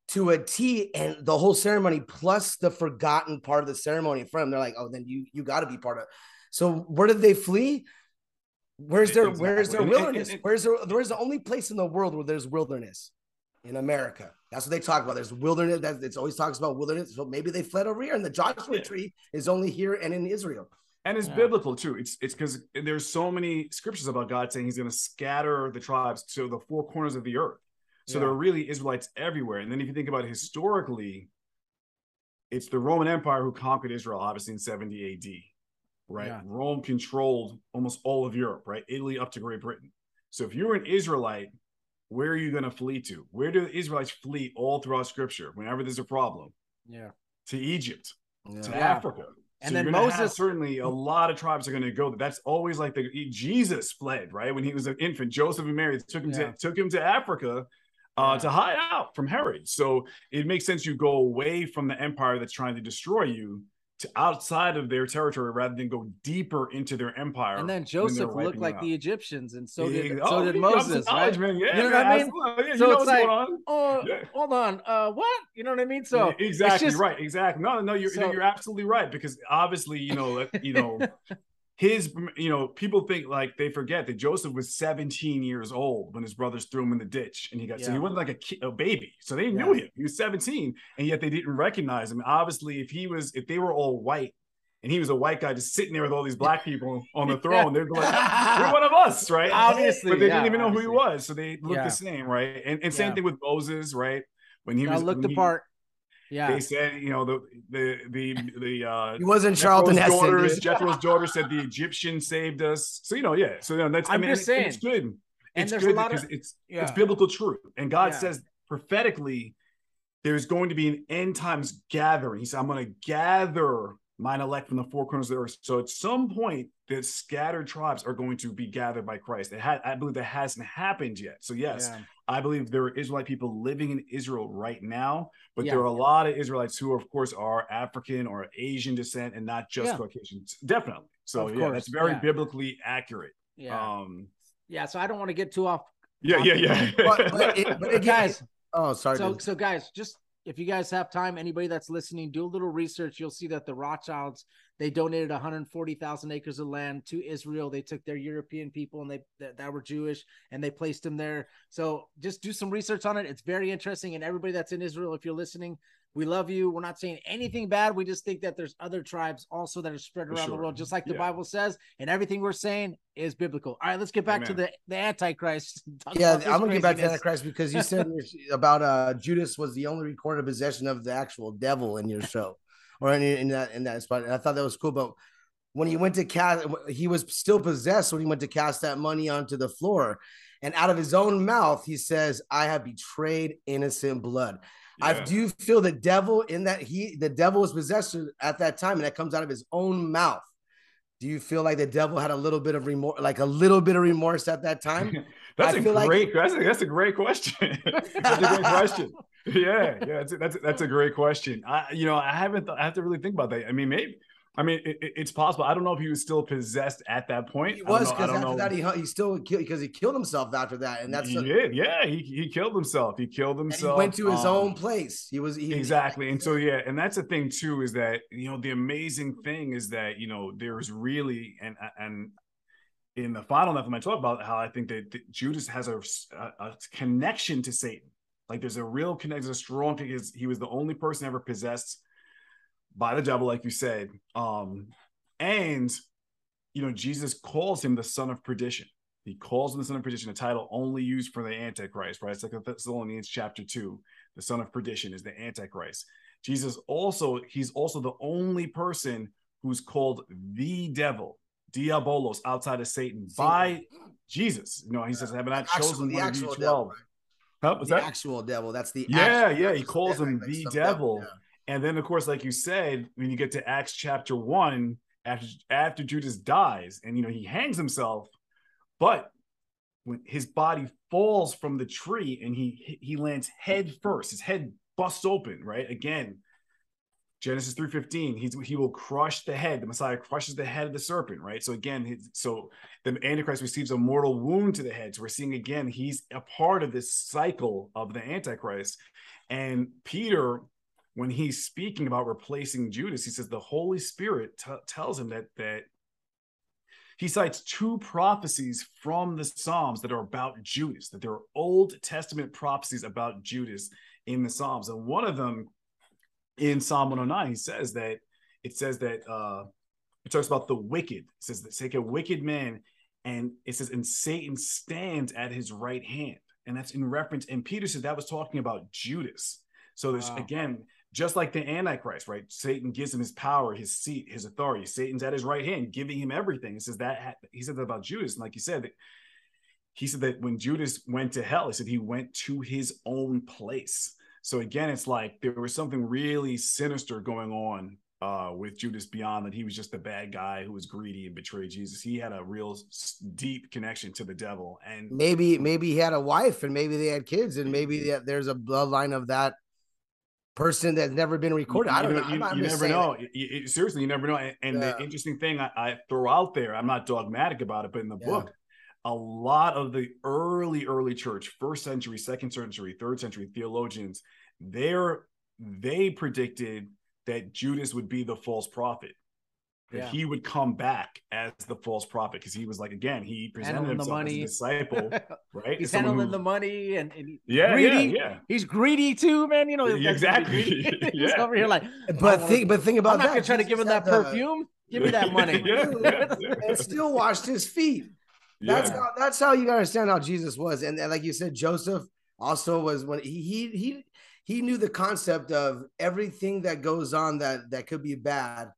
to a T and the whole ceremony plus the forgotten part of the ceremony from them. They're like, oh, then you you got to be part of. it. So where did they flee? Where's their where's their Exactly. And- and- wilderness? Where's there where's the only place in the world where there's wilderness? In America. That's what they talk about. There's wilderness. That it's always talks about wilderness. So maybe they fled over here, and the Joshua Yeah. tree is only here and in Israel. And it's Yeah. biblical too. It's it's because there's so many scriptures about God saying He's going to scatter the tribes to the four corners of the earth. So Yeah. there are really Israelites everywhere. And then if you think about it historically, it's the Roman Empire who conquered Israel, obviously in 70 AD. Right, Yeah. Rome controlled almost all of Europe, right? Italy up to Great Britain. So if you're an Israelite, where are you going to flee to? Where do the Israelites flee all throughout Scripture whenever there's a problem? Yeah. To Egypt to Yeah. Africa. And so then you're gonna have Moses- certainly a lot of tribes are going to go. That's always like the Jesus fled right when he was an infant. Joseph and Mary took him Yeah. to took him to Africa uh, Yeah. to hide out from Herod. So it makes sense you go away from the empire that's trying to destroy you to outside of their territory rather than go deeper into their empire. And then Joseph looked like out. the Egyptians, and so did yeah. so Oh, did Moses, right? man. Yeah, You know what I mean? Yeah, you So know it's like, on. oh, Yeah. hold on, uh, what? You know what I mean? So exactly just- right exactly no no you're, So- you're absolutely right because obviously you know you know his you know people think like they forget that joseph was 17 years old when his brothers threw him in the ditch and he got so he wasn't like a, a baby. So they knew him. He was 17 and yet they didn't recognize him. Obviously if he was if they were all white and he was a white guy just sitting there with all these black people on the throne they'd be like you're one of us right? Obviously, but they yeah, didn't even know who he was so they looked Yeah. the same right? And, and same Yeah. thing with moses right? When he I was looked the he- part. Yeah. they said, you know, the the the the uh He wasn't Charlton Jethro's Heston. daughters. Jethro's daughter said the Egyptian saved us. So you know, yeah. So you know, that's I I'm mean, just and it's saying. good. And It's a good lot because of- it's Yeah. it's biblical truth. And God Yeah. says prophetically, there's going to be an end times gathering. He said, I'm going to gather mine elect from the four corners of the earth. So at some point, the scattered tribes are going to be gathered by Christ. It had, I believe that hasn't happened yet. So yes, Yeah. I believe there are Israelite people living in Israel right now, but Yeah. there are a lot of Israelites who, of course, are African or Asian descent and not just Yeah. Caucasians. Definitely. So Of yeah, course, that's very yeah. biblically accurate. Yeah. Um, yeah. So I don't want to get too off. yeah, yeah, yeah. But, but, it, but But again, guys, oh, sorry. so dude. so guys, just if you guys have time, anybody that's listening, do a little research. You'll see that the Rothschilds they donated 140,000 acres of land to Israel. They took their European people and they that, that were Jewish and they placed them there. So just do some research on it. It's very interesting. And everybody that's in Israel, if you're listening, we love you. We're not saying anything bad. We just think that there's other tribes also that are spread For around the world, just like the Yeah. Bible says. And everything we're saying is biblical. All right, let's get back to the the Antichrist. Talk yeah, I'm gonna get back to craziness. Antichrist because you said about uh Judas was the only recorded possession of the actual devil in your show, or in, in that in that spot. And I thought that was cool. But when he went to cast, he was still possessed when he went to cast that money onto the floor, and out of his own mouth he says, "I have betrayed innocent blood." I do you feel the devil in that he the devil was possessed at that time, and that comes out of his own mouth. Do you feel like the devil had a little bit of remorse, like a little bit of remorse at that time? That's a feel like- that's, a, that's a great question. that's a great question. Yeah, yeah. That's a, that's a, that's a great question. I, you know, I haven't. Th- I have to really think about that. I mean, maybe. I mean, it, it- it's possible. I don't know if he was still possessed at that point. He was because after know. that he he still killed because he killed himself after that, and that's he the, did. Yeah, he he killed himself. He killed and he himself. went to his um, own place. He was he, exactly and so yeah and that's the thing too is that you know the amazing thing is that you know there's really and and in the final Nephilim, I talk about how I think that, that Judas has a, a, a connection to Satan. Like there's a real connection, a strong he was the only person ever possessed by the devil, like you said. Um, and you know, Jesus calls him the son of perdition. He calls him the son of perdition, a title only used for the Antichrist, right? It's like Thessalonians chapter two. The son of perdition is the Antichrist. Jesus also, he's also the only person who's called the devil, diabolos, outside of Satan, by Jesus. You know, he says, Have I not actual- chosen the one of you actual 12? devil, Huh? The that? actual devil. That's the Yeah, actual- yeah, he calls him like the devil. yeah. And then, of course, like you said, when you get to Acts chapter one, after after Judas dies, and you know he hangs himself, but when his body falls from the tree and he he lands head first, his head busts open. Right again, Genesis three fifteen. He's he will crush the head. The Messiah crushes the head of the serpent. Right. So again, his, so the Antichrist receives a mortal wound to the head. So we're seeing again he's a part of this cycle of the Antichrist. And Peter when he's speaking about replacing Judas, he says the Holy Spirit t- tells him that that he cites two prophecies from the Psalms that are about Judas, that there are Old Testament prophecies about Judas in the Psalms. And one of them in Psalm 109, he says that it says that uh it talks about the wicked. It says that take a wicked man, and it says, and Satan stands at his right hand. And that's in reference, and Peter said that was talking about Judas. So there's Wow. again, just like the Antichrist, right? Satan gives him his power, his seat, his authority. Satan's at his right hand, giving him everything. He says that he said that about Judas, and like you said, he said that when Judas went to hell, he said he went to his own place. So again, it's like there was something really sinister going on uh, with Judas beyond that he was just a bad guy who was greedy and betrayed Jesus. He had a real deep connection to the devil, and Maybe maybe he had a wife and maybe they had kids and maybe there's a bloodline of that person that's never been recorded. I don't you, know. You, you never know. You- you- seriously, you never know. And, and Yeah. the interesting thing I, I throw out there, I'm not dogmatic about it, but in the Yeah. book, a lot of the early, early church, first century, second century, third century theologians, they're they predicted that Judas would be the false prophet. That Yeah. he would come back as the false prophet because he was like again, he presented Handling the himself money. as a disciple, right? He's handling who- the money and, and Yeah, greedy. yeah, yeah. He's greedy too, man. You know, Yeah, that's gonna be exactly. He's Yeah, over here like, But think but think about I'm not that. gonna try to give him had that the- perfume. Give me that money. and still washed his feet. That's Yeah. how that's how you gotta understand how Jesus was. And, and like you said, Joseph also was when he he he he knew the concept of everything that goes on that that could be bad,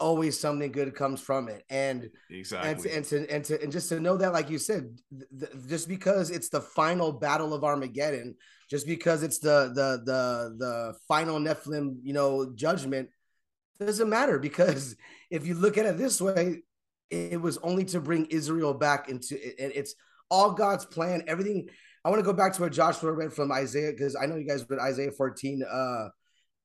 always something good comes from it. And exactly. and to, and to and to and just to know that, like you said, th- just because it's the final battle of Armageddon, just because it's the the the the final Nephilim, you know, judgment, doesn't matter because if you look at it this way, it was only to bring Israel back into it. And it's all God's plan. Everything. I want to go back to what Joshua read from Isaiah because I know you guys read Isaiah 14. Uh,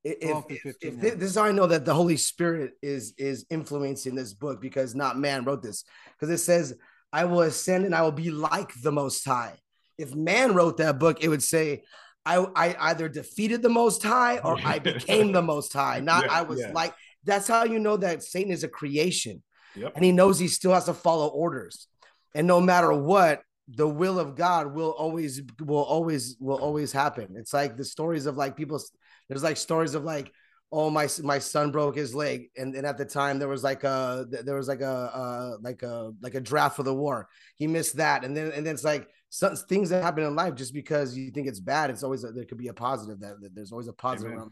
if, if, if this is how I know that the Holy Spirit is is influencing this book because not man wrote this because it says, "I will ascend and I will be like the Most High." If man wrote that book, it would say, "I I either defeated the Most High or I became the Most High." Not Yeah, I was yeah. like. That's how you know that Satan is a creation Yep. and he knows he still has to follow orders and no matter what the will of god will always will always will always happen it's like the stories of like people there's like stories of like oh my my son broke his leg and, and at the time there was like a there was like a uh like a like a draft for the war he missed that and then and then it's like some things that happen in life just because you think it's bad it's always a, there could be a positive that, that there's always a positive Amen.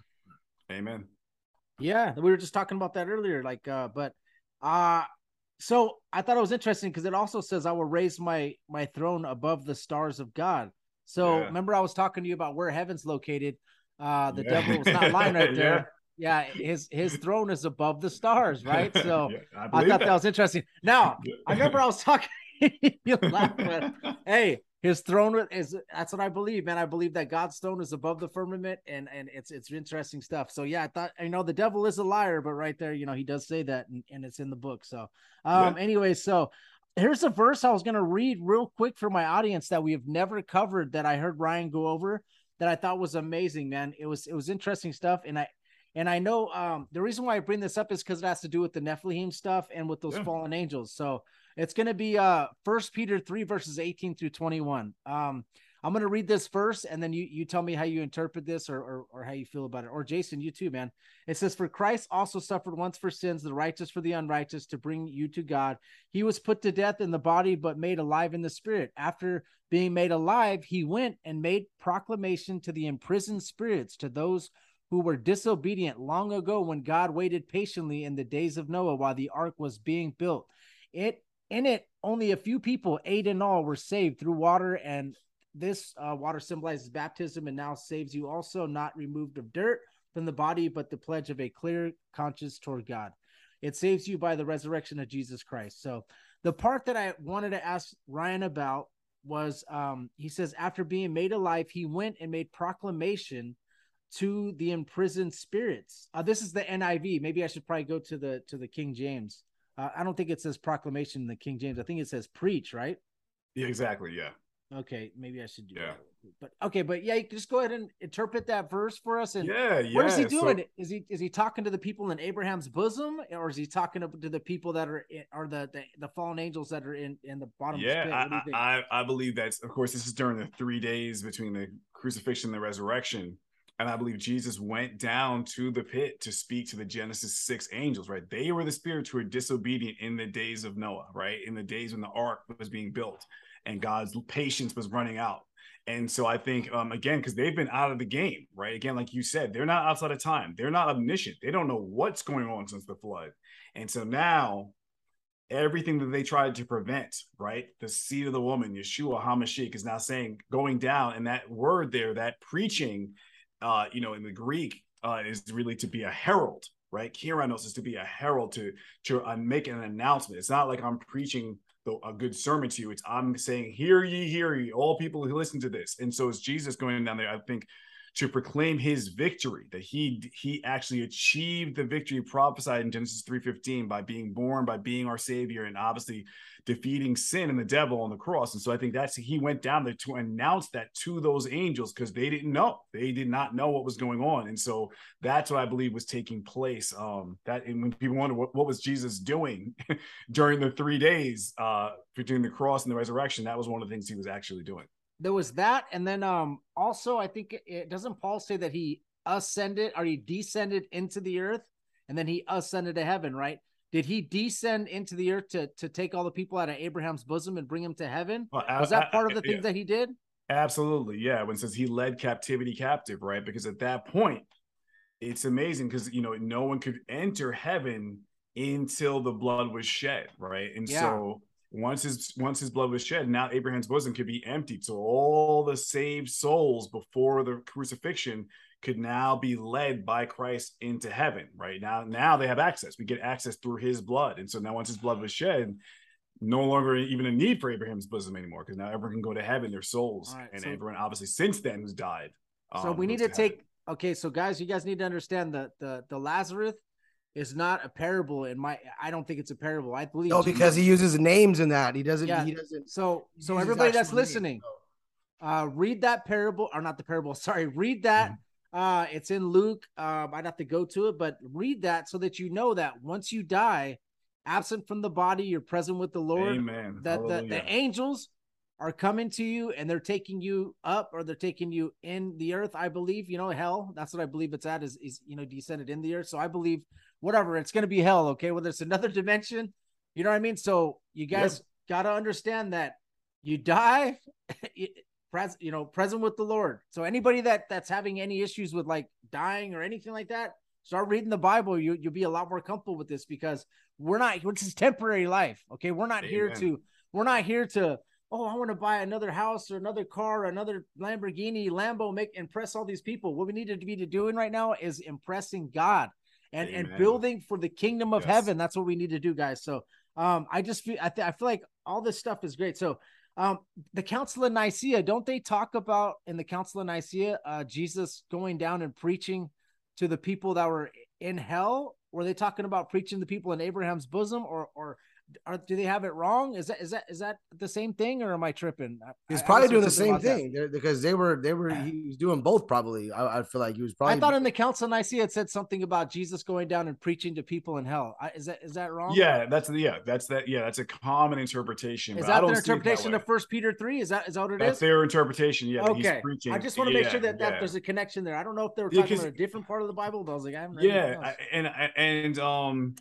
Amen. Yeah, we were just talking about that earlier. Like, uh, but uh so I thought it was interesting because it also says I will raise my my throne above the stars of God. So Yeah. remember I was talking to you about where heaven's located. Uh the Yeah. devil was not lying right there. Yeah, his his throne is above the stars, right? So Yeah, I, I thought that. was interesting. Now I remember I was talking. you laugh, but hey, his throne is that's what I believe, man. I believe that God's throne is above the firmament, and and it's it's interesting stuff. So yeah, I thought you know the devil is a liar, but right there, you know, he does say that, and, and it's in the book. So, um, anyway, so here's a verse I was gonna read real quick for my audience that we have never covered that I heard Ryan go over that I thought was amazing, man. It was it was interesting stuff, and I and I know um the reason why I bring this up is because it has to do with the Nephilim stuff and with those Yeah. fallen angels. So it's going to be uh First Peter three verses eighteen through twenty one. Um, I'm going to read this first, and then you you tell me how you interpret this or, or or how you feel about it. Or Jason, you too, man. It says, "For Christ also suffered once for sins, the righteous for the unrighteous, to bring you to God. He was put to death in the body, but made alive in the spirit. After being made alive, he went and made proclamation to the imprisoned spirits, to those." Who were disobedient long ago when God waited patiently in the days of Noah while the ark was being built. It in it, only a few people, eight in all, were saved through water, and this uh, water symbolizes baptism and now saves you also, not removed of dirt from the body, but the pledge of a clear conscience toward God. It saves you by the resurrection of Jesus Christ. So, the part that I wanted to ask Ryan about was um, he says, after being made alive, he went and made proclamation to the imprisoned spirits. Uh, this is the NIV. Maybe I should probably go to the to the King James. Uh, I don't think it says proclamation in the King James. I think it says preach, right? Yeah, exactly. Yeah. Okay, maybe I should do Yeah. that. But okay, but yeah, you can just go ahead and interpret that verse for us. And Yeah. Yeah. what is he So- doing? is he is he talking to the people in Abraham's bosom, or is he talking to, to the people that are in, or the, the the fallen angels that are in in the bottom? yeah, pit? What do you I? I, I believe that's of course this is during the three days between the crucifixion and the resurrection. And I believe Jesus went down to the pit to speak to the Genesis six angels, right? They were the spirits who were disobedient in the days of Noah, right? In the days when the ark was being built and God's patience was running out. And so I think, um, again, because they've been out of the game, right? Again, like you said, they're not outside of time. They're not omniscient. They don't know what's going on since the flood. And so now everything that they tried to prevent, right? The seed of the woman, Yeshua HaMashiach, is now saying going down. And that word there, that preaching, uh, you know, in the Greek, uh, is really to be a herald, right? Kyranos is to be a herald to to uh, make an announcement. It's not like I'm preaching a good sermon to you. It's I'm saying, "Hear ye, hear ye, all people who listen to this." And so it's Jesus going down there, I think, to proclaim his victory that he he actually achieved the victory prophesied in Genesis 3:15 by being born by being our savior and obviously defeating sin and the devil on the cross. And so I think that's he went down there to announce that to those angels because they didn't know. They did not know what was going on. And so that's what I believe was taking place um that and when people wonder what, what was Jesus doing during the 3 days uh between the cross and the resurrection that was one of the things he was actually doing. There was that, and then um also I think it, it doesn't Paul say that he ascended or he descended into the earth, and then he ascended to heaven, right? Did he descend into the earth to to take all the people out of Abraham's bosom and bring them to heaven? Well, Was I- that part of the I- yeah. things that he did? Absolutely. Yeah. When it says he led captivity captive, right? Because at that point, it's amazing because, you know, no one could enter heaven until the blood was shed, right? And Yeah. so once his once his blood was shed, now Abraham's bosom could be emptied. So all the saved souls before the crucifixion could now be led by Christ into heaven. Right now, now they have access. We get access through his blood, and so now once his blood was shed, no longer even a need for Abraham's bosom anymore because now everyone can go to heaven, their souls, All right, and so- everyone obviously since then who's died. So um, we need goes to heaven. take okay, so guys, you guys need to understand that the the Lazarus is not a parable in my I don't think it's a parable. I believe No, because he uses names in that. He doesn't. Yeah. He doesn't. so so everybody that's actual names, listening, so. uh read that parable or not the parable, sorry, read that. Mm-hmm. Uh it's in Luke. Um I'd have to go to it, but read that so that you know that once you die, absent from the body, you're present with the Lord. Amen. that the, the angels are coming to you and they're taking you up or they're taking you in the earth i believe you know hell that's what i believe it's at is, is you know descended in the earth so i believe whatever it's going to be hell okay whether it's another dimension you know what i mean so you guys got to understand that you die pres- you know present with the lord. So anybody that that's having any issues with like dying or anything like that start reading the bible. You, you'll be a lot more comfortable with this because we're not this is temporary life okay? We're not here to we're not here to oh i want to buy another house or another car or another lamborghini lambo make impress all these people. What we need to be doing right now is impressing god and and building for the kingdom of Yes. heaven. That's what we need to do guys. So um i just feel i, th- I feel like all this stuff is great. So um the council of nicaea don't they talk about in the council of nicaea uh jesus going down and preaching to the people that were in hell? Were they talking about preaching to people in abraham's bosom or or are, do they have it wrong is that is that is that the same thing or am i tripping He's I- I probably was doing the same thing because they were they were he was doing both probably. I, I feel like he was probably. I thought in the council of Nicaea it said something about Jesus going down and preaching to people in hell. I, is that is that wrong? Yeah, that's the yeah, that's that. Yeah, that's a common interpretation. Is that their see that interpretation of First Peter three? Is that is that what it That's is? their interpretation. Yeah, that he's okay. preaching. I just want to make Yeah, sure that, that yeah. there's a connection there. I don't know if they were Yeah, about a different part of the Bible, but I was like, I haven't read yeah. I- and and um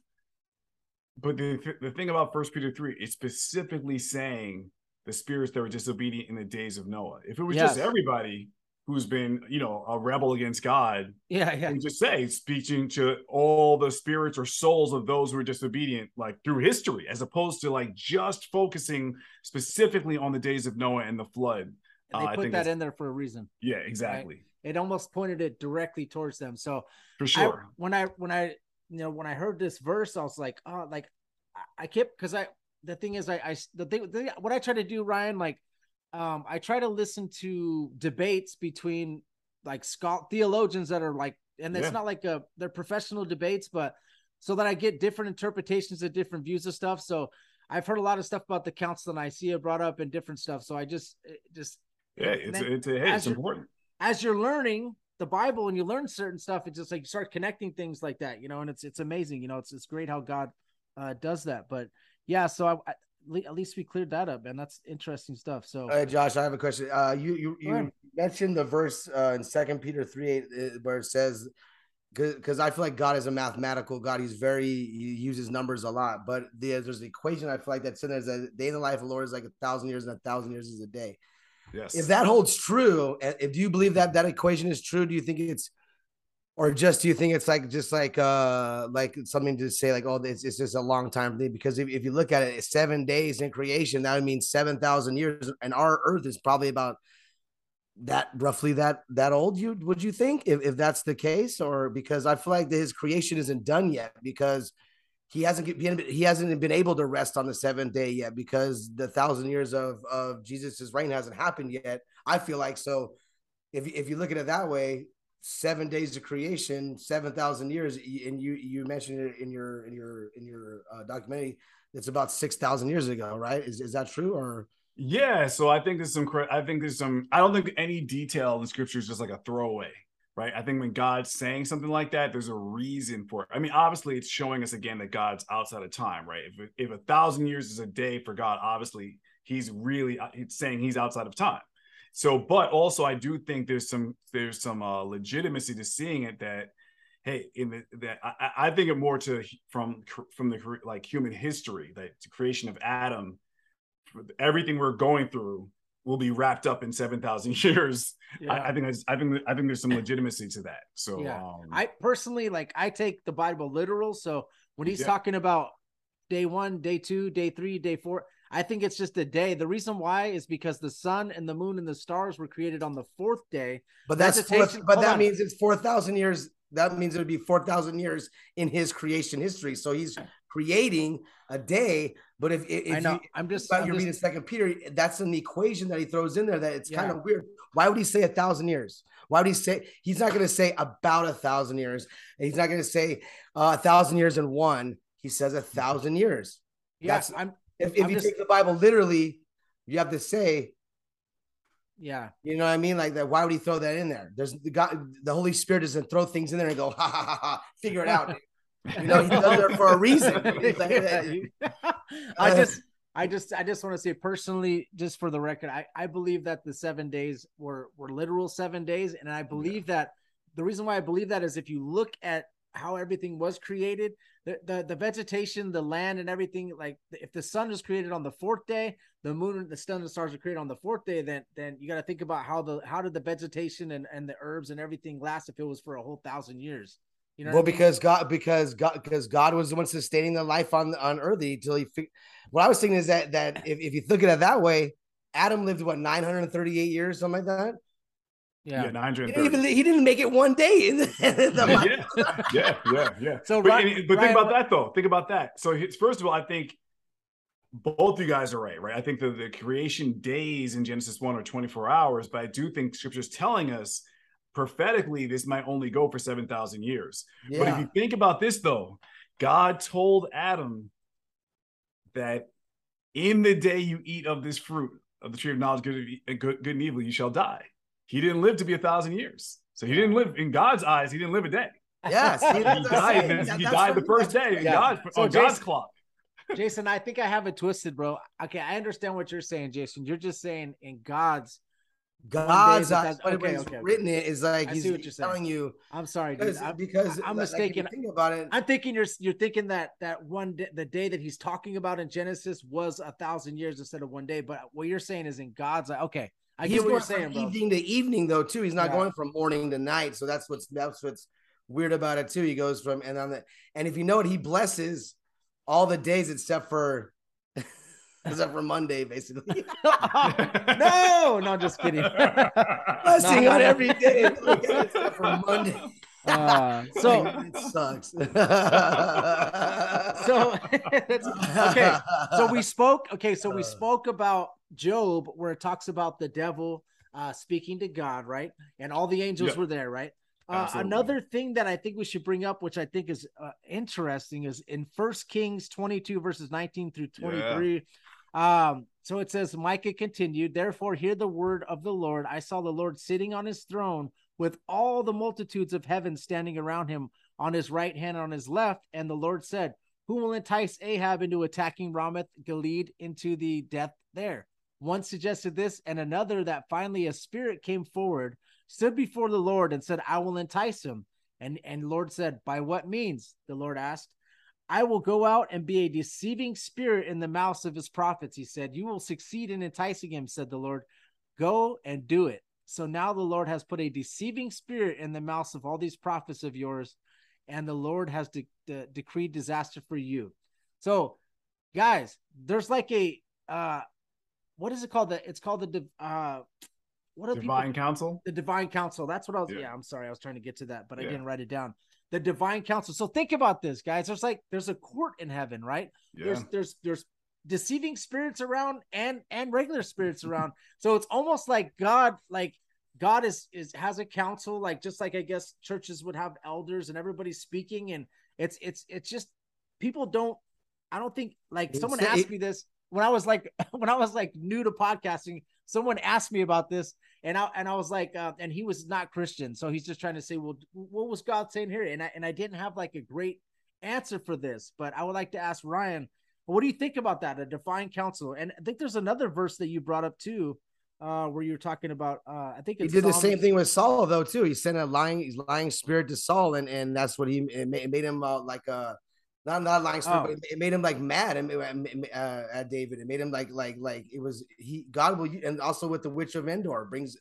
but the the thing about first peter 3 it's specifically saying the spirits that were disobedient in the days of noah if it was just everybody who's been you know a rebel against god yeah, yeah. just say speaking to all the spirits or souls of those who are disobedient like through history as opposed to like just focusing specifically on the days of noah and the flood They Uh, I put think that in there for a reason. yeah exactly It almost pointed it directly towards them. So for I, sure when I when I you know when I heard this verse, I was like, oh, like I- I kept because I the thing is I I the thing, the what I try to do, Ryan, like um I try to listen to debates between like schol- theologians that are like, and it's Yeah. not like a they're professional debates, but so that I get different interpretations of different views of stuff. So I've heard a lot of stuff about the Council of Nicaea brought up and different stuff. So I just just yeah and it's then it's, hey, it's you're- important as you're learning the Bible and you learn certain stuff, it's just like you start connecting things like that, you know, and it's it's amazing, you know, it's it's great how God uh does that. But yeah, so I, I at least we cleared that up, and that's interesting stuff. So right, Josh, I have a question. Uh, you you you mentioned the verse uh, in Second Peter three eight uh, where it says, because I feel like God is a mathematical God. He's very he uses numbers a lot, but the, there's an equation I feel like that's in there. That day in the life of the Lord is like a thousand years, and a thousand years is a day. Yes. If that holds true, if you believe that that equation is true, do you think it's or just do you think it's like just like uh like something to say like oh it's, it's just a long time thing because if, if you look at it seven days in creation that would mean 7000 years and our earth is probably about that roughly that that old you would you think if, if that's the case? Or because i feel like his creation isn't done yet because he hasn't been he hasn't been able to rest on the seventh day yet because the thousand years of of jesus's reign hasn't happened yet i feel like so if if you look at it that way seven days of creation 7000 years and you you mentioned it in your in your in your uh, documentary it's about 6000 years ago right is, is that true or Yeah, so I think there's some. I think there's some. I don't think any detail in scripture is just like a throwaway, right? I think when God's saying something like that, there's a reason for it. I mean, obviously, it's showing us again that God's outside of time, right? If if a thousand years is a day for God, obviously, He's really uh, he's saying He's outside of time. So, but also, I do think there's some there's some uh, legitimacy to seeing it that hey in the that I, I I think it more to from from the like human history that the creation of Adam everything we're going through will be wrapped up in 7,000 years. yeah. I, I think I think, I think there's some legitimacy to that. So, Yeah. um, I personally like I take the Bible literal. So when he's Yeah. talking about day one, day two, day three, day four, I think it's just a day. The reason why is because the sun and the moon and the stars were created on the fourth day. But that's Vegetation- four, but that on. means it's four thousand years. That means it would be four thousand years in his creation history. So he's creating a day. But if, if I know. you I'm just. but I'm just- reading Second Peter, that's an equation that he throws in there that it's kind of weird. Why would he say a thousand years? Why would he say he's not going to say about a thousand years? He's not going to say uh, a thousand years and one. He says a thousand years. yeah, that's- I'm. If, if I'm you just- take the Bible literally, you have to say, Yeah. you know what I mean? Like that. Why would he throw that in there? There's the God, the Holy Spirit doesn't throw things in there and go, ha ha ha ha, figure it out. dude." You know, he does it for a reason. Yeah, I uh, just, I just, I just want to say personally, just for the record, I, I believe that the seven days were were literal seven days, and I believe that the reason why I believe that is if you look at how everything was created, the, the the vegetation, the land, and everything. Like if the sun was created on the fourth day, the moon, the sun, and the stars are created on the fourth day. Then then you got to think about how the how did the vegetation and and the herbs and everything last if it was for a whole thousand years. You know, well, what I mean? because God, because God, because God was the one sustaining the life on on earth until he. Fig- what I was thinking is that that if, if you look at it that way, Adam lived what 938 years, something like that. Yeah, yeah. 930. He didn't, even, he didn't make it one day in the, in the yeah, yeah, yeah, yeah. So, but, Ryan- and- but Ryan, think about that though. Think about that. So first of all, I think both you guys are right, right? I think the, the creation days in Genesis 1 are 24 hours, but I do think scripture is telling us prophetically this might only go for 7,000 years. But if you think about this though, God told Adam that in the day you eat of this fruit of the tree of knowledge good, and good, good and evil, you shall die. He didn't live to be a thousand years. So he didn't live in God's eyes, he didn't live a day. yeah. See, He I'm died, That- he died the first day in Yeah. God, So on God's clock. Jason, I think I have it twisted, bro. Okay, I understand what you're saying, Jason. You're just saying in God's. God's eyes, okay, okay, okay. written it is like I he's, what you're saying. telling you I'm sorry, dude. because I'm, because I'm like, mistaken. think about it. I'm thinking you're you're thinking that that one day, the day that he's talking about in Genesis was a thousand years instead of one day. But what you're saying is in God's. Okay, I he's get what you're from saying, bro. evening to evening though too. He's not Yeah. going from morning to night. So that's what's that's what's weird about it too. He goes from and on the and if you know it, he blesses all the days except for except for Monday, basically. no, no, just kidding. Blessing No, no, on every day except for Monday. Uh, so it sucks. so that's, okay so we spoke okay so we Uh. spoke about job where it talks about the devil uh speaking to god right and all the angels Yep. were there right uh, another thing that i think we should bring up which i think is uh, interesting is in first kings 22 verses 19 through 23 um so it says micah continued therefore hear the word of the lord i saw the lord sitting on his throne with all the multitudes of heaven standing around him on his right hand and on his left. And the Lord said, Who will entice Ahab into attacking Ramoth Gilead into the death there? One suggested this, and another that finally a spirit came forward, stood before the Lord, and said, I will entice him. And and Lord said, By what means? The Lord asked. I will go out and be a deceiving spirit in the mouths of his prophets. He said, You will succeed in enticing him, said the Lord. Go and do it. So now the Lord has put a deceiving spirit in the mouths of all these prophets of yours, and the Lord has de- de- decreed disaster for you. So, guys, there's like a uh, what is it called? The it's called the div- uh, what are Divine people? council. The divine council. That's what I was. Yeah. Yeah. I'm sorry, I was trying to get to that, but I didn't write it down. The divine council. So think about this, guys. There's like there's a court in heaven, right? Yeah. there's there's there's deceiving spirits around and and regular spirits around so it's almost like god like god is is has a council like just like i guess churches would have elders and everybody's speaking and it's it's it's just people don't i don't think like It's- someone it- asked me this when i was like when i was like new to podcasting someone asked me about this and i and i was like uh, and he was not christian so he's just trying to say well what was god saying here and i and i didn't have like a great answer for this but i would like to ask ryan what do you think about that? A divine council, and I think there's another verse that you brought up too, uh, where you're talking about. Uh, I think He did the same thing with Saul though too. He sent a lying lying spirit to Saul, and and that's what he it made, it made him uh, like uh not not lying spirit, Oh. but it, made him like mad and uh, at David. It made him like like like it was he God will and also with the witch of Endor brings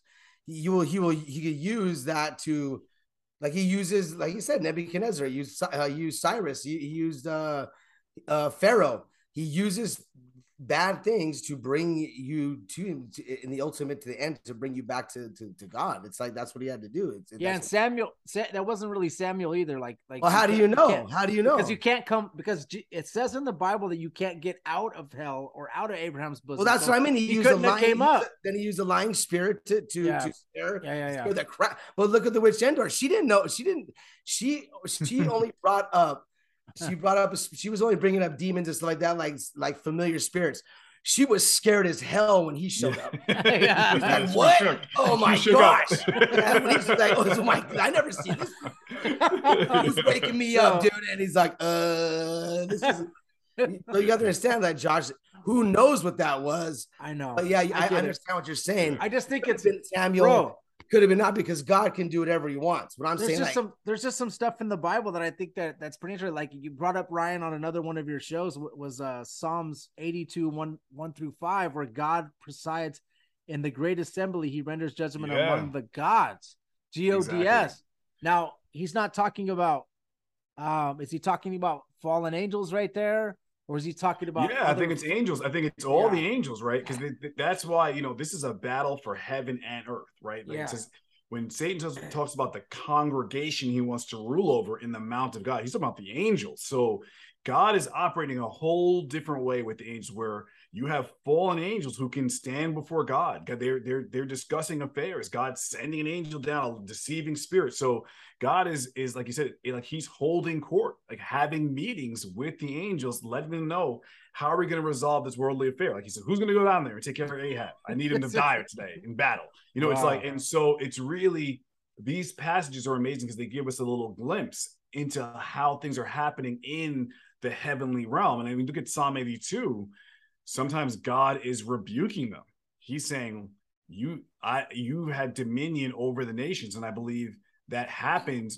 you will he will he could use that to like he uses like you said Nebuchadnezzar he used uh, used Cyrus he, he used uh uh Pharaoh he uses bad things to bring you to, to in the ultimate to the end to bring you back to to, to God. It's like that's what he had to do. It's, Yeah, and Samuel Sa- that wasn't really Samuel either. Like like well, how do you know? can't- How do you know? Because you can't come because G- it says in the Bible that you can't get out of hell or out of Abraham's bosom. well, that's So what I mean. He, he used a couldn't lying. came up. then he used a lying spirit to to, Yeah. to scare, Yeah, yeah, yeah. scare the crap. But look at the witch Endor. She didn't know. She didn't. She she only brought up. She brought up. She was only bringing up demons and stuff like that, like like familiar spirits. She was scared as hell when he showed up. Yeah. Like, what? shook. Oh my gosh. He's like, oh my, I never seen this. He's waking me up, dude. And he's like, uh, this is. So you have to understand that, Josh. Who knows what that was? I know. But yeah, I, get I it. understand what you're saying. I just think Could it's have been Samuel. bro. Could have been not because God can do whatever He wants. But I'm There's saying, just like, some there's just some stuff in the Bible that I think that that's pretty interesting. Like you brought up Ryan on another one of your shows was uh Psalms 82 1 1 through 5 where God presides in the great assembly he renders judgment Yeah. among the gods. G O D S. Exactly. Now, he's not talking about um is he talking about fallen angels right there or is he talking about yeah, I think it's angels. I think it's all Yeah. the angels, right? Because that's why you know this is a battle for heaven and earth, right? Like Yeah. it says when Satan talks, talks about the congregation he wants to rule over in the mount of God, he's talking about the angels. So God is operating a whole different way with the angels, where you have fallen angels who can stand before God. God, they're they're they're discussing affairs. God's sending an angel down, a deceiving spirit. So God is is like you said, like He's holding court, like having meetings with the angels, letting them know how are we going to resolve this worldly affair. Like He said, who's going to go down there and take care of Ahab? I need him to die today in battle. You know, it's like, and so it's really these passages are amazing because they give us a little glimpse into how things are happening in the heavenly realm. And I mean, look at Psalm 82. Sometimes God is rebuking them. He's saying, You I you had dominion over the nations. And I believe that happened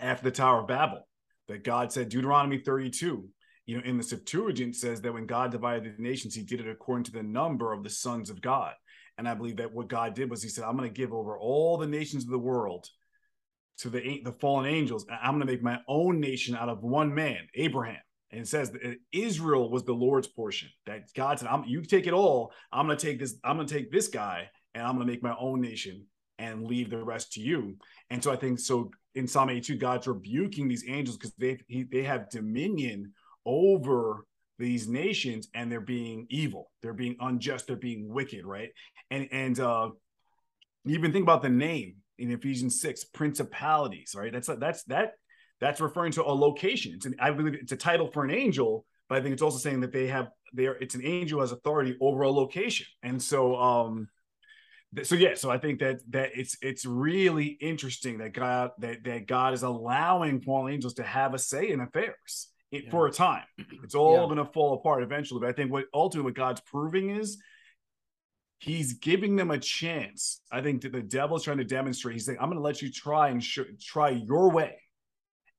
after the Tower of Babel. That God said, Deuteronomy 32, you know, in the Septuagint says that when God divided the nations, he did it according to the number of the sons of God. And I believe that what God did was he said, I'm going to give over all the nations of the world to the the fallen angels. I'm going to make my own nation out of one man, Abraham. And says that Israel was the Lord's portion. That God said, I'm, "You take it all. I'm going to take this. I'm going to take this guy, and I'm going to make my own nation and leave the rest to you." And so I think so. In Psalm 82, God's rebuking these angels because they he, they have dominion over these nations, and they're being evil. They're being unjust. They're being wicked, right? And and uh, even think about the name in Ephesians six, principalities, right? That's that's that that's referring to a location. It's an, I believe it's a title for an angel, but I think it's also saying that they have they are it's an angel has authority over a location. And so um so yeah, so I think that that it's it's really interesting that God that that God is allowing fallen angels to have a say in affairs it, Yeah. for a time. It's all Yeah. going to fall apart eventually, but I think what ultimately what God's proving is he's giving them a chance. I think that the devil's trying to demonstrate. He's saying, "I'm going to let you try and sh- try your way,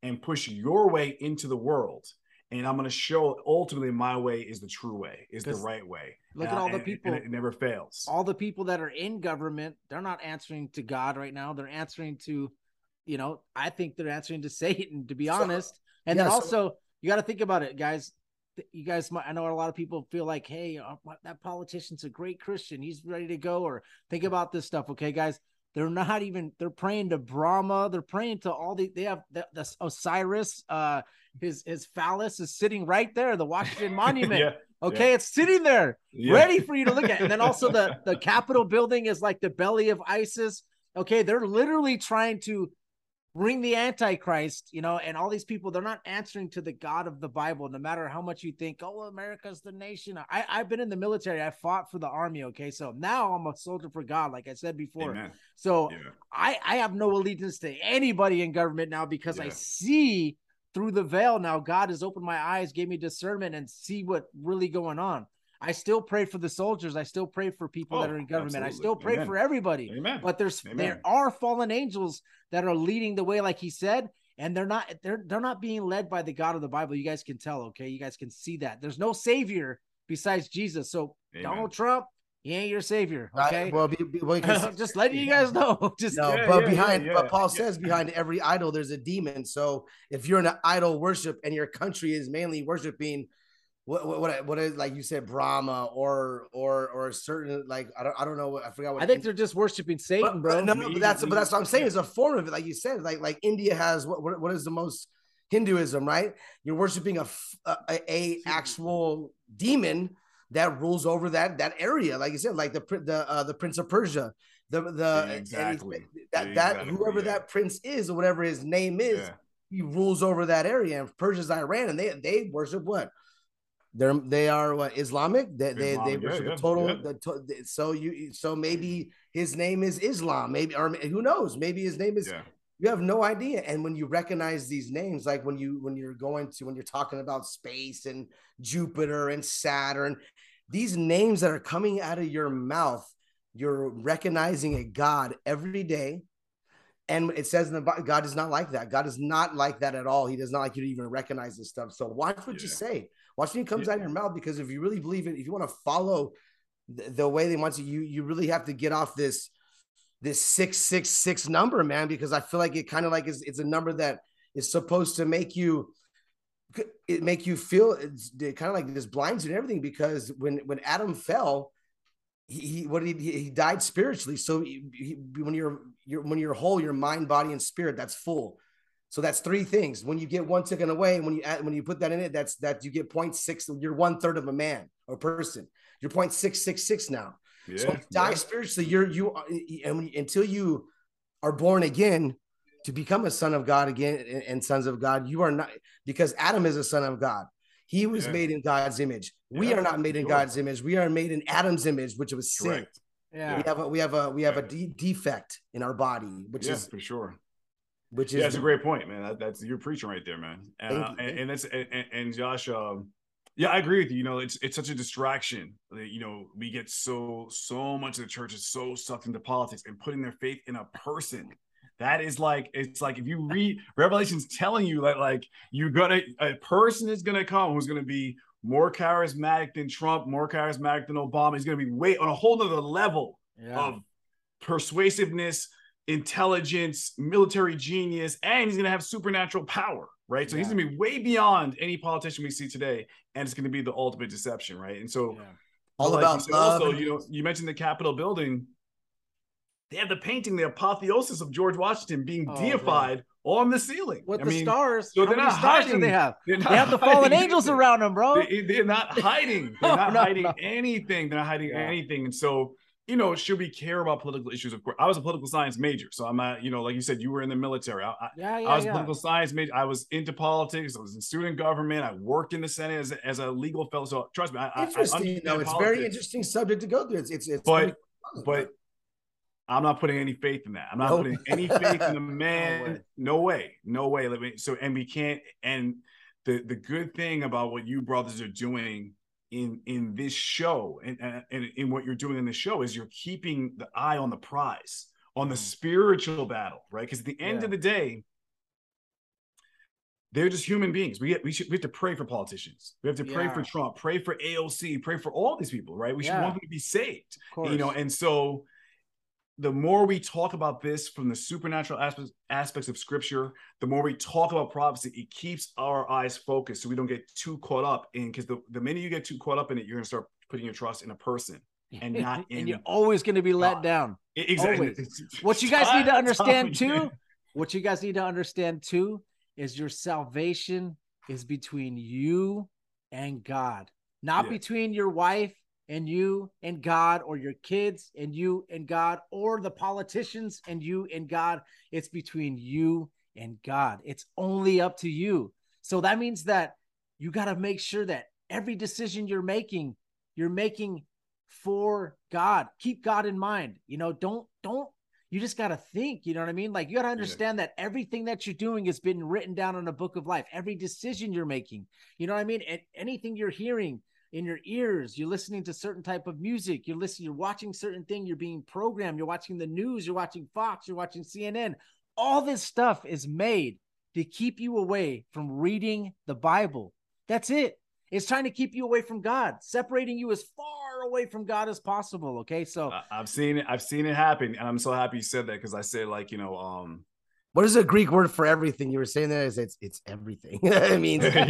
and push your way into the world, and I'm going to show ultimately my way is the true way, is the right way. look And at I- all the people- it never fails. all the people that are in government, they're not answering to God right now. They're answering to, you know, I think they're answering to Satan, to be So- honest. And then yeah, so- also, you got to think about it, guys. You guys, might, I know a lot of people feel like, hey, uh, that politician's a great Christian. He's ready to go. Or think about this stuff, okay, guys. They're not even. They're praying to Brahma. They're praying to all the. They have the, the Osiris. Uh, his his phallus is sitting right there. The Washington Monument. yeah, Okay, it's sitting there yeah. ready for you to look at. And then also the the Capitol building is like the belly of Isis. Okay, they're literally trying to bring the Antichrist, you know, and all these people, they're not answering to the God of the Bible, no matter how much you think, oh, America's the nation. I, I've been in the military, I fought for the army. Okay, so now I'm a soldier for God, like I said before. Amen. So Yeah. I I have no allegiance to anybody in government now because I see through the veil now. God has opened my eyes, gave me discernment, and see what really going on. I still pray for the soldiers. I still pray for people that Oh, are in government. I still pray Amen. for everybody. Amen. But there's Amen. there are fallen angels that are leading the way, like he said, and they're not they're they're not being led by the God of the Bible. You guys can tell, okay? You guys can see that. There's no savior besides Jesus. So Amen. Donald Trump, he ain't your savior. Right, Okay. well, be, be, well, 'cause- Just letting you guys know. Just No, Yeah, but yeah, behind, yeah, but Paul yeah. says behind every idol there's a demon. So if you're in an idol worship and your country is mainly worshiping what what what, what is like you said Brahma or or or a certain like I don't I don't know what I forgot what I think they're just worshiping Satan, but, bro. but no, no, but that's but that's what I'm saying is a form of it, like you said, like like India has what what, what is the most Hinduism, right? You're worshiping a a actual demon that rules over that that area, like you said, like the the uh, the Prince of Persia, the the and he's- Exactly. that that Exactly, whoever yeah. that prince is or whatever his name is, Yeah. he rules over that area. And Persia's Iran, and they they worship what? They're they are what Islamic. They they, they Islamic, yeah, worship yeah, total. yeah. The to, so you so maybe his name is Islam. Maybe or who knows? Maybe his name is. Yeah. You have no idea. And when you recognize these names, like when you when you're going to when you're talking about space and Jupiter and Saturn, these names that are coming out of your mouth, you're recognizing a God every day. And it says in the Bible, God is not like that. God is not like that at all. He does not like you to even recognize this stuff. So watch what you say. Watch when it comes Yeah. out of your mouth because if you really believe it, if you want to follow the, the way they want you, you you really have to get off this this six six six number, man. Because I feel like it kind of like is it's a number that is supposed to make you it make you feel it's it kind of like this blinds you and everything because when when Adam fell, he, he what he, he died spiritually. So he, he, when you're you're when you're whole, your mind, body, and spirit, that's full. So that's three things. When you get one taken away, when you add, when you put that in it, that's that you get 0.6. You're one third of a man or person. You're 0.666 now. Yeah. So when you die yeah. spiritually, you're you are- and when, until you are born again to become a son of God again and, and sons of God, you are not because Adam is a son of God. He was Yeah. made in God's image. We are not made in sure. God's image. We are made in Adam's image, which was sin. Correct. yeah. We have a we have a we have a de- defect in our body, which yeah, is for sure. Which Yeah, is that's a great point, man. That, that's you're preaching right there, man. Thank Uh, you, and, and that's and, and- and Josh, um, yeah, I agree with you. You know, it's it's such a distraction. that, You know, we get so so much of the church is so sucked into politics and putting their faith in a person. That is like it's like if you read Revelation's telling you that like you're gonna a person is gonna come who's gonna be more charismatic than Trump, more charismatic than Obama. He's gonna be way on a whole nother level Yeah. of persuasiveness, intelligence, military genius, and he's going to have supernatural power, right? So he's going to be way beyond any politician we see today, and it's going to be the ultimate deception, right? And so, Yeah. all like about you love. Also, and- you know, you mentioned the Capitol building. They have the painting, the apotheosis of George Washington being Oh, bro. deified on the ceiling. With I the mean, stars. so they're many not stars do hiding. they have? they're not They have the fallen angels anything. around them, bro. They, they're not hiding. They're not no, hiding no. anything. They're not hiding Yeah. anything. And so, you know, should we care about political issues? Of course, I was a political science major, so I'm at, you know, like you said, you were in the military. I, I, yeah, yeah, I was a yeah. political science major. I was into politics. I was in student government. I worked in the Senate as, a- as a legal fellow. So trust me, I, I- I interesting. understand No, it's very interesting subject to go through. It's it's it's But but I'm not putting any faith in that. I'm not Nope. putting any faith in the way. man. no way. No way. Let me so and we can't and the the good thing about what you brothers are doing in in this show and and, in what you're doing in the show is you're keeping the eye on the prize, on the Mm. spiritual battle, right? Because at the end Yeah. of the day, they're just human beings. We get we should we have to pray for politicians. We have to pray for Trump, pray for AOC, pray for all these people, right? We should want them to be saved you know and so the more we talk about this from the supernatural aspects aspects of scripture the more we talk about prophecy it keeps our eyes focused so we don't get too caught up in because the, the minute you get too caught up in it you're going to start putting your trust in a person and not in and you're always going to be let God. down. Exactly always. What you guys need to understand too, what you guys need to understand too, is your salvation is between you and God, not Yeah. between your wife and you and God, or your kids and you and God, or the politicians and you and God. It's between you and God. It's only up to you. So that means that you got to make sure that every decision you're making, you're making for God. Keep God in mind. You know, don't don't you just got to think, you know what I mean? Like you got to understand that everything that you're doing has been written down in a book of life. Every decision you're making. You know what I mean? And anything you're hearing in your ears, you're listening to certain type of music, you're listening, you're watching certain thing, you're being programmed, you're watching the news, you're watching Fox, you're watching CNN. All this stuff is made to keep you away from reading the Bible. That's it. It's trying to keep you away from God, separating you as far away from God as possible. Okay. So I've seen it. I've seen it happen, and I'm so happy you said that because I said like you know, um, What is the Greek word for everything? You were saying there is it's it's everything. it means yeah,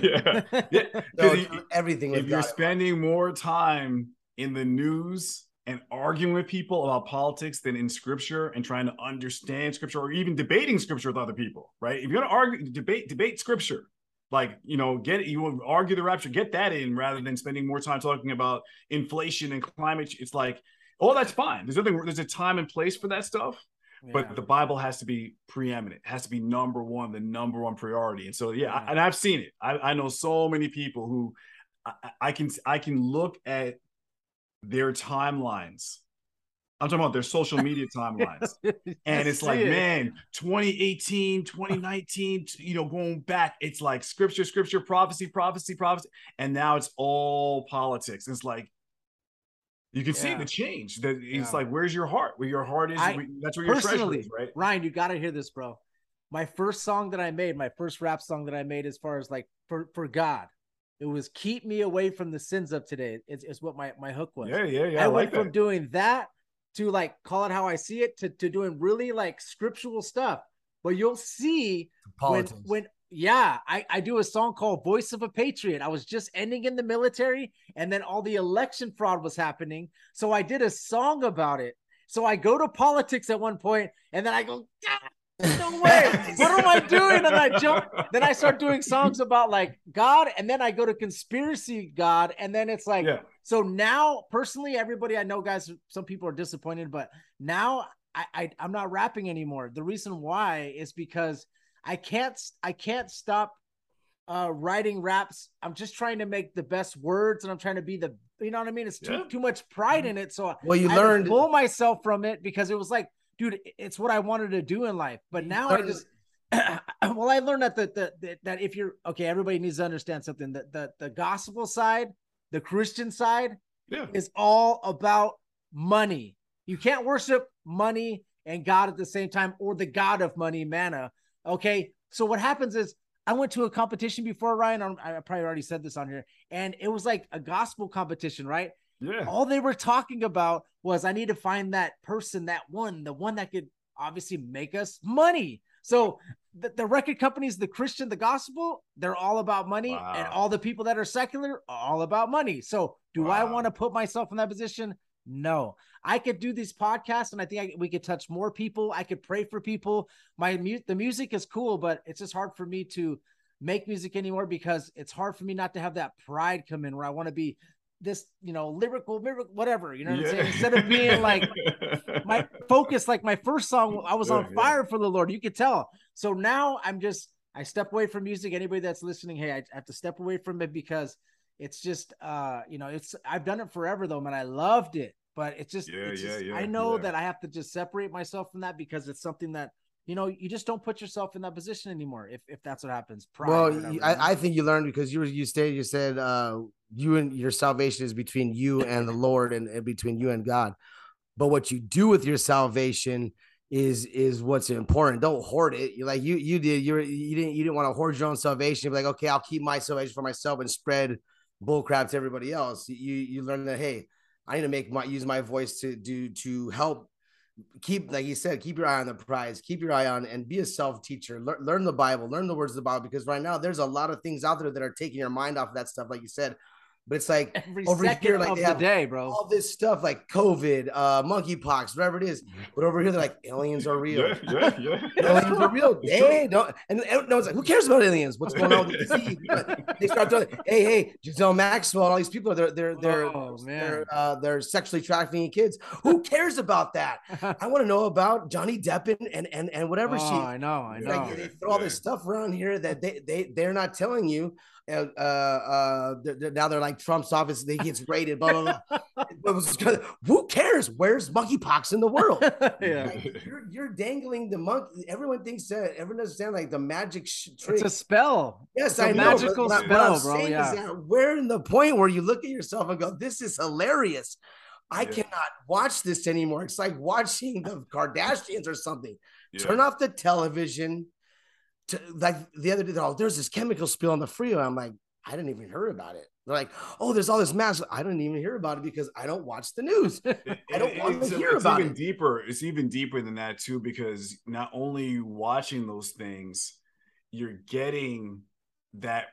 yeah, yeah. you- everything. if you're God. spending more time in the news and arguing with people about politics than in scripture and trying to understand scripture or even debating scripture with other people, right? If you're gonna argue, debate, debate scripture, like you know, get you will argue the rapture, get that in rather than spending more time talking about inflation and climate. It's like, oh, that's fine. There's nothing. There's a time and place for that stuff but the Bible has to be preeminent, has to be number one, the number one priority. And so, yeah, I- and I've seen it. I, I know so many people who I, I can I can look at their timelines. I'm talking about their social media timelines. And it's like, man, 2018, 2019, you know, going back, it's like scripture, scripture, prophecy, prophecy, prophecy. And now it's all politics. It's like, you can see the change. That it's Yeah. like, where's your heart? Where your heart is, I- that's where your treasure personally, is, right? Ryan, you got to hear this, bro. My first song that I made, my first rap song that I made, as far as like for for God, it was "Keep Me Away from the Sins of Today." It's, it's what my my hook was. Yeah, yeah, yeah. I, I, went like from that. doing that to like call it how I see it to to doing really like scriptural stuff. But you'll see politics. when when yeah, I I do a song called "Voice of a Patriot." I was just ending in the military, and then all the election fraud was happening, so I did a song about it. So I go to politics at one point, and then I go, "Ah, no way, what am I doing? And I jump. Then I start doing songs about like God, and then I go to conspiracy God, and then it's like yeah, so now, personally, everybody I know, guys, some people are disappointed, but now I, I I'm not rapping anymore. The reason why is because I can't I can't stop uh writing raps. I'm just trying to make the best words, and I'm trying to be the you know what I mean. It's too Yeah. too much pride in it, so well, you I to learned. pull myself from it because it was like, dude, it's what I wanted to do in life. But now I just well, I learned that the, the, the that if you're okay, everybody needs to understand something. That the the gospel side, the Christian side, yeah. is all about money. You can't worship money and God at the same time, or the God of money, mammon. Okay. So what happens is I went to a competition before Ryan. I'm- probably already said this on here, and it was like a gospel competition, right? Yeah. All they were talking about was I need to find that person, that one, the one that could obviously make us money. So the, the record companies, the Christian, the gospel, they're all about money, and all the people that are secular are all about money. So do I want to put myself in that position? No, I could do these podcasts, and I think I, we could touch more people. I could pray for people. My mu- the music is cool, but it's just hard for me to make music anymore because it's hard for me not to have that pride come in where I want to be this, you know, lyrical, lyrical, whatever. You know what I'm saying? Instead of being like my focus, like my first song, I was Yeah, on yeah. fire for the Lord. You could tell. So now I'm just, I step away from music. Anybody that's listening, hey, I have to step away from it because it's just, uh, you know, it's, I've done it forever though, man. I loved it, but it's just, Yeah, it's yeah, just- yeah, I know yeah. that I have to just separate myself from that because it's something that, you know, you just don't put yourself in that position anymore. If, if that's what happens. Pride, well, whatever, you- you know? I, I think you learned because you were you stated you said uh you and your salvation is between you and the Lord and, and between you and God. But what you do with your salvation is is what's important. Don't hoard it. You like you you did you you didn't you didn't want to hoard your own salvation. You're like okay, I'll keep my salvation for myself and spread bullcrap to everybody else. You you learn that hey, I need to make my use my voice to do to help keep like you said keep your eye on the prize keep your eye on and be a self teacher learn, learn the bible learn the words of the bible because right now there's a lot of things out there that are taking your mind off of that stuff like you said but it's like every over second here, like, of they the day, bro. all this stuff like covid uh monkeypox whatever it is but over here they're like aliens are real Yeah, yeah, yeah. aliens are real. Hey, no, and and no one's like, who cares about aliens? What's going on with the disease? they start throwing, hey, hey, Ghislaine Maxwell, and all these people, they're they're they're Oh, they're uh, they're sexually trafficking kids. Who cares about that? I want to know about Johnny Depp and and and, and whatever oh, she. I know, I know. Like, they throw all this stuff around here that they they they're not telling you. Uh, uh, they're, now they're like Trump's office. They gets raided. Blah blah blah. Was who cares? Where's monkeypox in the world? yeah. Like, you're you're dangling the monkey. Everyone thinks that everyone understand like the magic sh- trick. It's a spell. yes, it's a I know. magical what spell, I'm bro, yeah. we're in the point where you look at yourself and go, "This is hilarious." I Yeah. cannot watch this anymore. It's like watching the Kardashians or something. Yeah. Turn off the television. To, like the other day, oh, there's this chemical spill on the freeway. I'm like, I didn't even hear about it. They're like, oh, there's all this mass. I didn't even hear about it because I don't watch the news. I don't want to hear it's about even it. deeper. It's even deeper than that too, because not only watching those things, you're getting that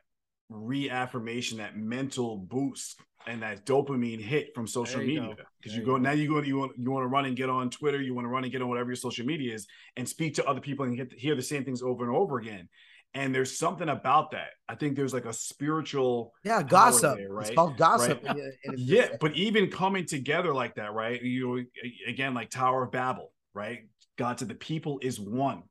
reaffirmation, that mental boost, and that dopamine hit from social media. Because There you you go go. now, you go, you want you want to run and get on Twitter, you want to run and get on whatever your social media is, and speak to other people and get hear the same things over and over again. And there's something about that. I think there's like a spiritual Yeah, gossip. there, It's right? called gossip. Right. and it- and it's yeah but even coming together like that right you again like tower of babel right god said the people is one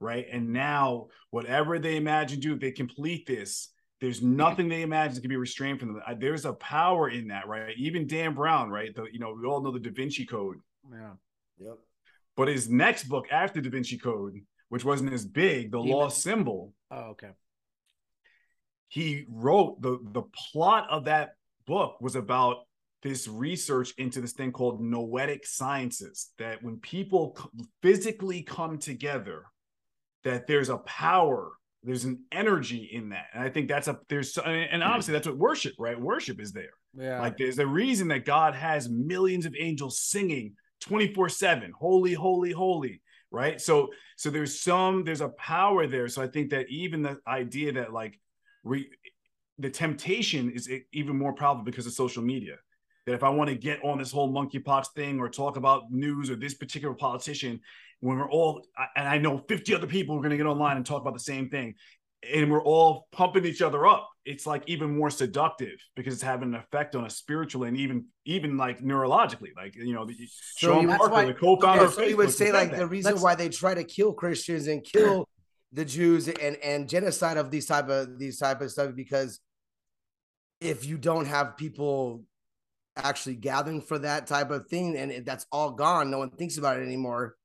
right and now whatever they imagine do if they complete this there's nothing they imagine that can be restrained from them there's a power in that right even dan brown right the, you know we all know the da vinci code Yeah. Yep. but his next book after da vinci code which wasn't as big the Demon- lost symbol Oh, okay. he wrote the the plot of that book was about this research into this thing called noetic sciences that when people physically come together that there's a power there's an energy in that. And i think that's a there's and and hmm. obviously that's what worship right? Worship is there. Yeah. like there's a reason that god has millions of angels singing 24 7 holy holy holy right? So so there's some there's a power there. So i think that even the idea that like re, the temptation is even more probable because of social media that if i want to get on this whole monkeypox thing or talk about news or this particular politician when we're all and i know 50 other people are going to get online and talk about the same thing and we're all pumping each other up it's like even more seductive because it's having an effect on us spiritually and even even like neurologically like you know the, So Sean Parker, why- the co-founder Okay, so you would say like that. the reason Let's- why they try to kill Christians and kill the Jews and and genocide of these type of these type of stuff because if you don't have people actually gathering for that type of thing and it- that's all gone, no one thinks about it anymore.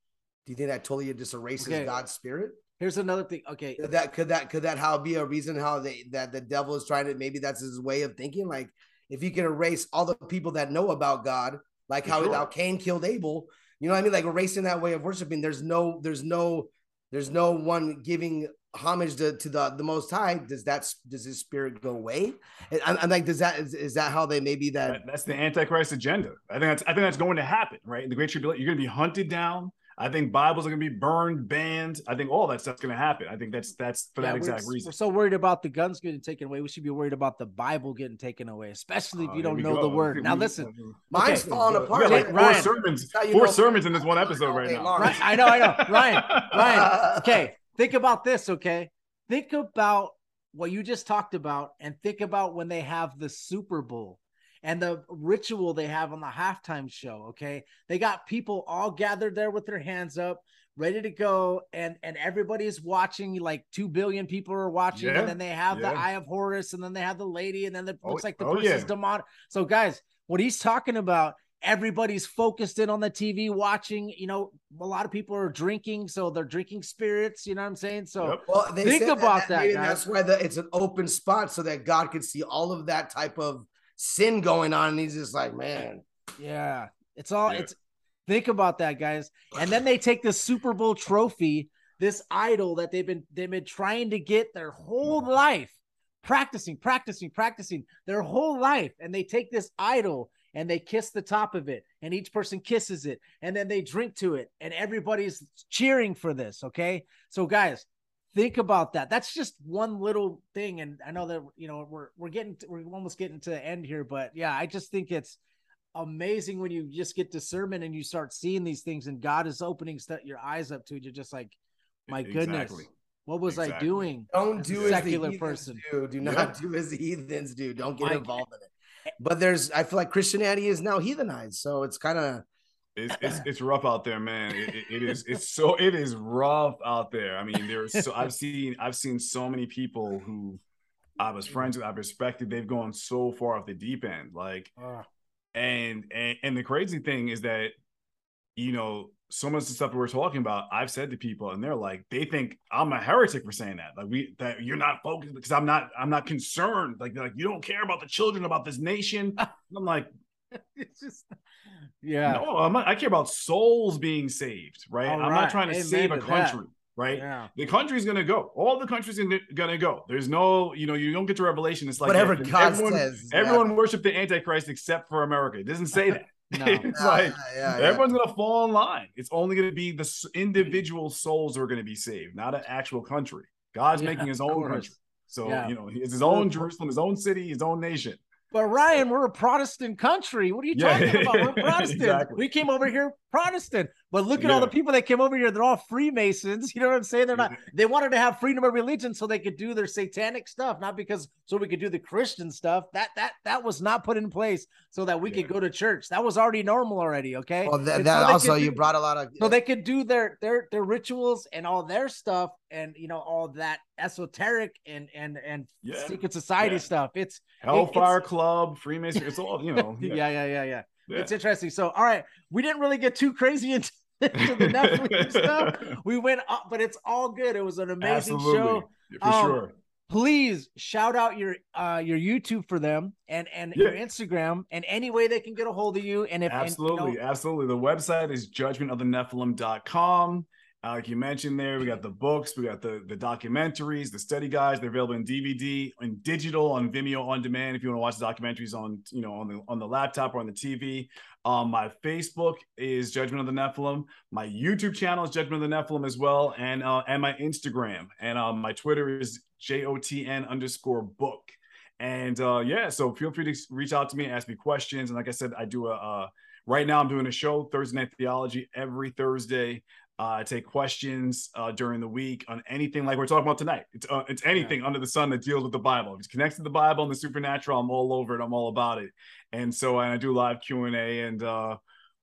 Do you think that totally just erases Okay. God's spirit? Here's another thing. Okay. Could that could that could that how be a reason how they that the devil is trying to maybe that's his way of thinking? Like if you can erase all the people that know about God, like how, Sure. how Cain killed Abel, you know what I mean? Like erasing that way of worshiping. There's no, there's no, there's no one giving homage to, to the the most high. Does that does his spirit go away? And I'm, I'm like, does that is, is that how they maybe that That- that's the antichrist agenda. I think that's I think that's going to happen, right? In the great tribulation, you're going to be hunted down. I think Bibles are going to be burned, banned. I think all that stuff's going to happen. I think that's that's for Yeah, that we're- exact We're so worried about the guns getting taken away. We should be worried about the Bible getting taken away, especially if Oh, you here don't know go. the word. Now we- listen, uh, mine's Okay. falling we apart? got like four Ryan, sermons, That's how you four sermons in this one episode right now. long. Right, I know, I know. Ryan, Ryan, okay, think about this, okay? Think about what you just talked about and think about when they have the Super Bowl and the ritual they have on the halftime show, okay? They got people all gathered there with their hands up, ready to go and and everybody's watching like 2 billion people are watching Yeah, and then they have the eye of Horus and then they have the lady and then it Oh, looks like the oh, person's yeah. demonic. So guys, what he's talking about everybody's focused in on the TV watching. You know, a lot of people are drinking, so they're drinking spirits. You know what I'm saying? So Yep. Well, they Think said about that, maybe guys. That's why the, it's an open spot so that God can see all of that type of sin going on. And he's just like, man, yeah, it's all Yeah. it's. Think about that, guys. And then they take the Super Bowl trophy, this idol that they've been they've been trying to get their whole life, practicing, practicing, practicing their whole life, and they take this idol and they kiss the top of it, and each person kisses it, and then they drink to it, and everybody's cheering for this. Okay, so guys, think about that. That's just one little thing, and I know that you know we're we're getting we're almost getting to the end here, but yeah, I just think it's amazing when you just get discernment and you start seeing these things, and God is opening st- your eyes up to it. You're just like, my goodness, Exactly. what was I doing? don't As do a as secular the heathens person. do. Do not Yeah. do as the heathens do. Don't get Mike. involved in it. But there's, I feel like Christianity is now heathenized, so it's kind of It's, it's it's rough out there, man. It, it- it is it's so it is rough out there. I mean, there's so I've seen I've seen so many people who I was friends with, I've respected. They've gone so far off the deep end, like Ah, and and and the crazy thing is that you know so much of the stuff that we're talking about i've said to people and they're like they think i'm a heretic for saying that like we that you're not focused because i'm not i'm not concerned like they're like you don't care about the children about this nation And i'm like it's just, yeah. no i'm not i care about souls being saved right All i'm right. not trying to Amen save a to that. country right? Yeah. The country's gonna go. All the countries are gonna go. There's no, you know, you don't get to Revelation. It's like Whatever that. God everyone, says. everyone worship the Antichrist except for America. It doesn't say that. No. it's like yeah, yeah, yeah. everyone's gonna fall in line. It's only gonna be the mm-hmm. individual souls who are gonna be saved, not an actual country. God's Yeah, making his own country. So Yeah. you know, it's his own Jerusalem, his own city, his own nation. But Ryan, we're a Protestant country. What are you Yeah. talking about? We're Protestant. Exactly. We came over here Protestant. But look at all the people that came over here. They're all Freemasons. You know what I'm saying? They're not. Mm-hmm. They wanted to have freedom of religion so they could do their satanic stuff, not because so we could do the Christian stuff. That that that was not put in place so that we Yeah. could go to church. That was already normal already. Okay. Well, that, that so also could you brought a lot of. so they could do their their their rituals and all their stuff and you know all that esoteric and and and Yeah. secret society Yeah. stuff. It's Hellfire Club, Freemason. It's all you know. yeah, Yeah. yeah, yeah, yeah. yeah. It's interesting. So, all right, we didn't really get too crazy into, into the Netflix stuff. We went up, but it's all good. It was an amazing Absolutely. show. Yeah, for Um, sure. Please shout out your uh your YouTube for them and and your Instagram and any way they can get a hold of you. And if and, you Absolutely, know, absolutely. The website is judgmentofthenephilim.com. Uh, like you mentioned there, we got the books, we got the the documentaries, the study guides. They're available in DVD and digital on Vimeo on demand. If you want to watch the documentaries on you know on the on the laptop or on the TV. Um, my Facebook is Judgment of the Nephilim. My YouTube channel is Judgment of the Nephilim as well, and uh, and my Instagram and um, my Twitter is jotn underscore book. And uh, yeah, so feel free to reach out to me, ask me questions. And like I said, I do a uh, right now I'm doing a show Thursday Night Theology every Thursday. Uh, I take questions uh, during the week on anything like we're talking about tonight. It's uh, it's anything under the sun that deals with the Bible. If it's connected to the Bible and the supernatural, I'm all over it. I'm all about it. And so and I do live Q and A, and uh,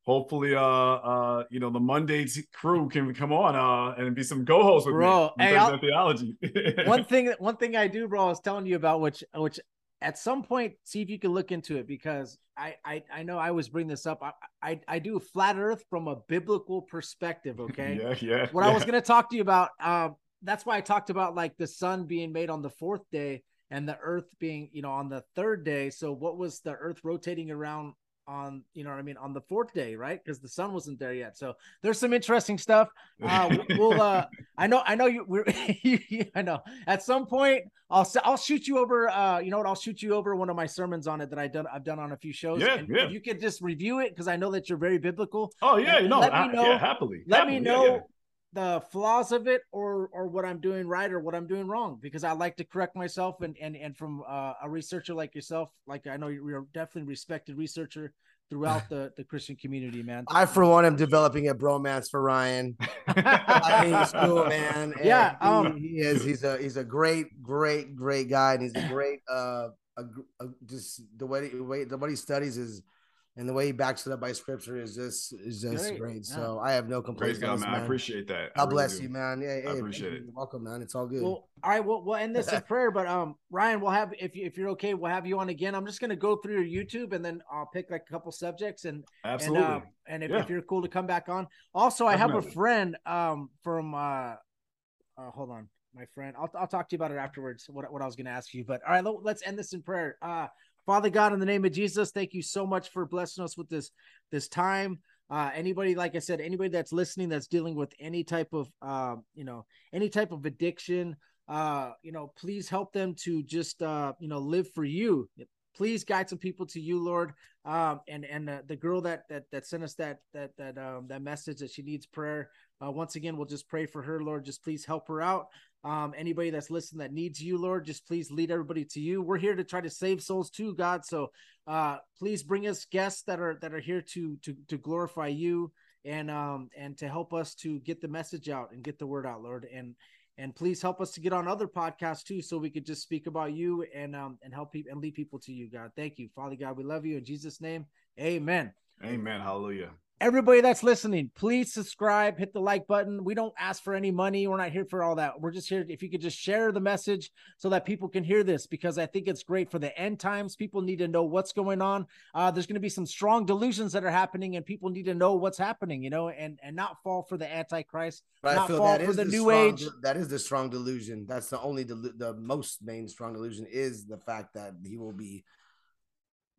hopefully, uh, uh, you know, the Monday crew can come on uh, and be some co-hosts with Bro, me. on hey, Thursday I'll- Night Theology. one thing one thing I do, bro, I was telling you about which which at some point see if you can look into it because I I, I know I always bring this up. I, I I do flat earth from a biblical perspective, okay? yeah, yeah. what yeah. I was going to talk to you about. Um, that's why I talked about like the sun being made on the fourth day and the earth being, you know, on the third day. So what was the earth rotating around on, you know what I mean, on the fourth day, right? Because the sun wasn't there yet. So there's some interesting stuff. Uh, we'll, uh, I know, I know you. We're, I know. At some point, I'll, I'll shoot you over. Uh, you know what? I'll shoot you over one of my sermons on it that I done. I've done on a few shows. Yeah, and yeah. If you could just review it because I know that you're very biblical. Oh yeah, no, let me I- know- yeah, happily. let happily, me yeah, know yeah. The flaws of it or or what I'm doing right or what I'm doing wrong because I like to correct myself and and and from uh, a researcher like yourself like I know you're definitely respected researcher throughout the the Christian community man I, for one, am developing a bromance for Ryan. I think he's cool, man. And Yeah, he, um, he is. He's a he's a great, great, great guy, and he's a great. uh a, a, just the way the way the what he studies is, and the way he backs it up by scripture is just is just Great, great. yeah. So I have no Praise complaints. God, on this, man. I appreciate that. I God really bless do. you, man. Yeah, hey, appreciate thank it. you. Welcome, man. It's all good. Well, all right, we'll, we'll end this in prayer, but um, Ryan, we'll have if you if you're okay, we'll have you on again. I'm just gonna go through your YouTube and then I'll pick like a couple subjects and Absolutely. and uh, and if, Yeah. if you're cool to come back on. Also, I have a friend um from uh, uh hold on, my friend. I'll I'll talk to you about it afterwards. What what I was gonna ask you, but all right, let, let's end this in prayer. Uh, Father God, in the name of Jesus, thank you so much for blessing us with this this time. Uh, anybody, like I said, anybody that's listening that's dealing with any type of, uh, you know, any type of addiction, uh, you know, please help them to just, uh, you know, live for you. Please guide some people to you, Lord. Um, and and uh, the girl that that that sent us that that that um that message that she needs prayer. Uh, once again, we'll just pray for her, Lord. Just please help her out. Um, anybody that's listening that needs you, Lord, just please lead everybody to you. We're here to try to save souls too, God. So uh please bring us guests that are that are here to to to glorify you and um and to help us to get the message out and get the word out lord and and please help us to get on other podcasts too so we could just speak about you and um and help people and lead people to you god thank you father god we love you in jesus name amen Amen. Hallelujah. Everybody that's listening please subscribe hit the like button. We don't ask for any money. We're not here for all that. We're just here if you could just share the message so that people can hear this because i think it's great for the end times. People need to know what's going on. Uh, there's going to be some strong delusions that are happening and people need to know what's happening you know and and not fall for the antichrist But not fall that for is the the new strong, age. That is the strong delusion. That's the only delu- the most main strong delusion is the fact that he will be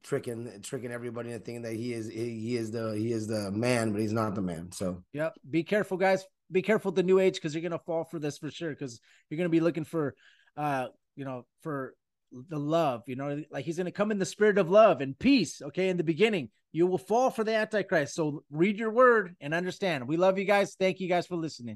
tricking tricking everybody into thinking that he is he, is the he is the man, but he's not the man. So yep be careful guys be careful with the new age because you're gonna fall for this for sure. Because you're gonna be looking for, uh, you know, for the love. You know, like he's gonna come in the spirit of love and peace. Okay, in the beginning, you will fall for the Antichrist. So read your word and understand. We love you guys. Thank you guys for listening.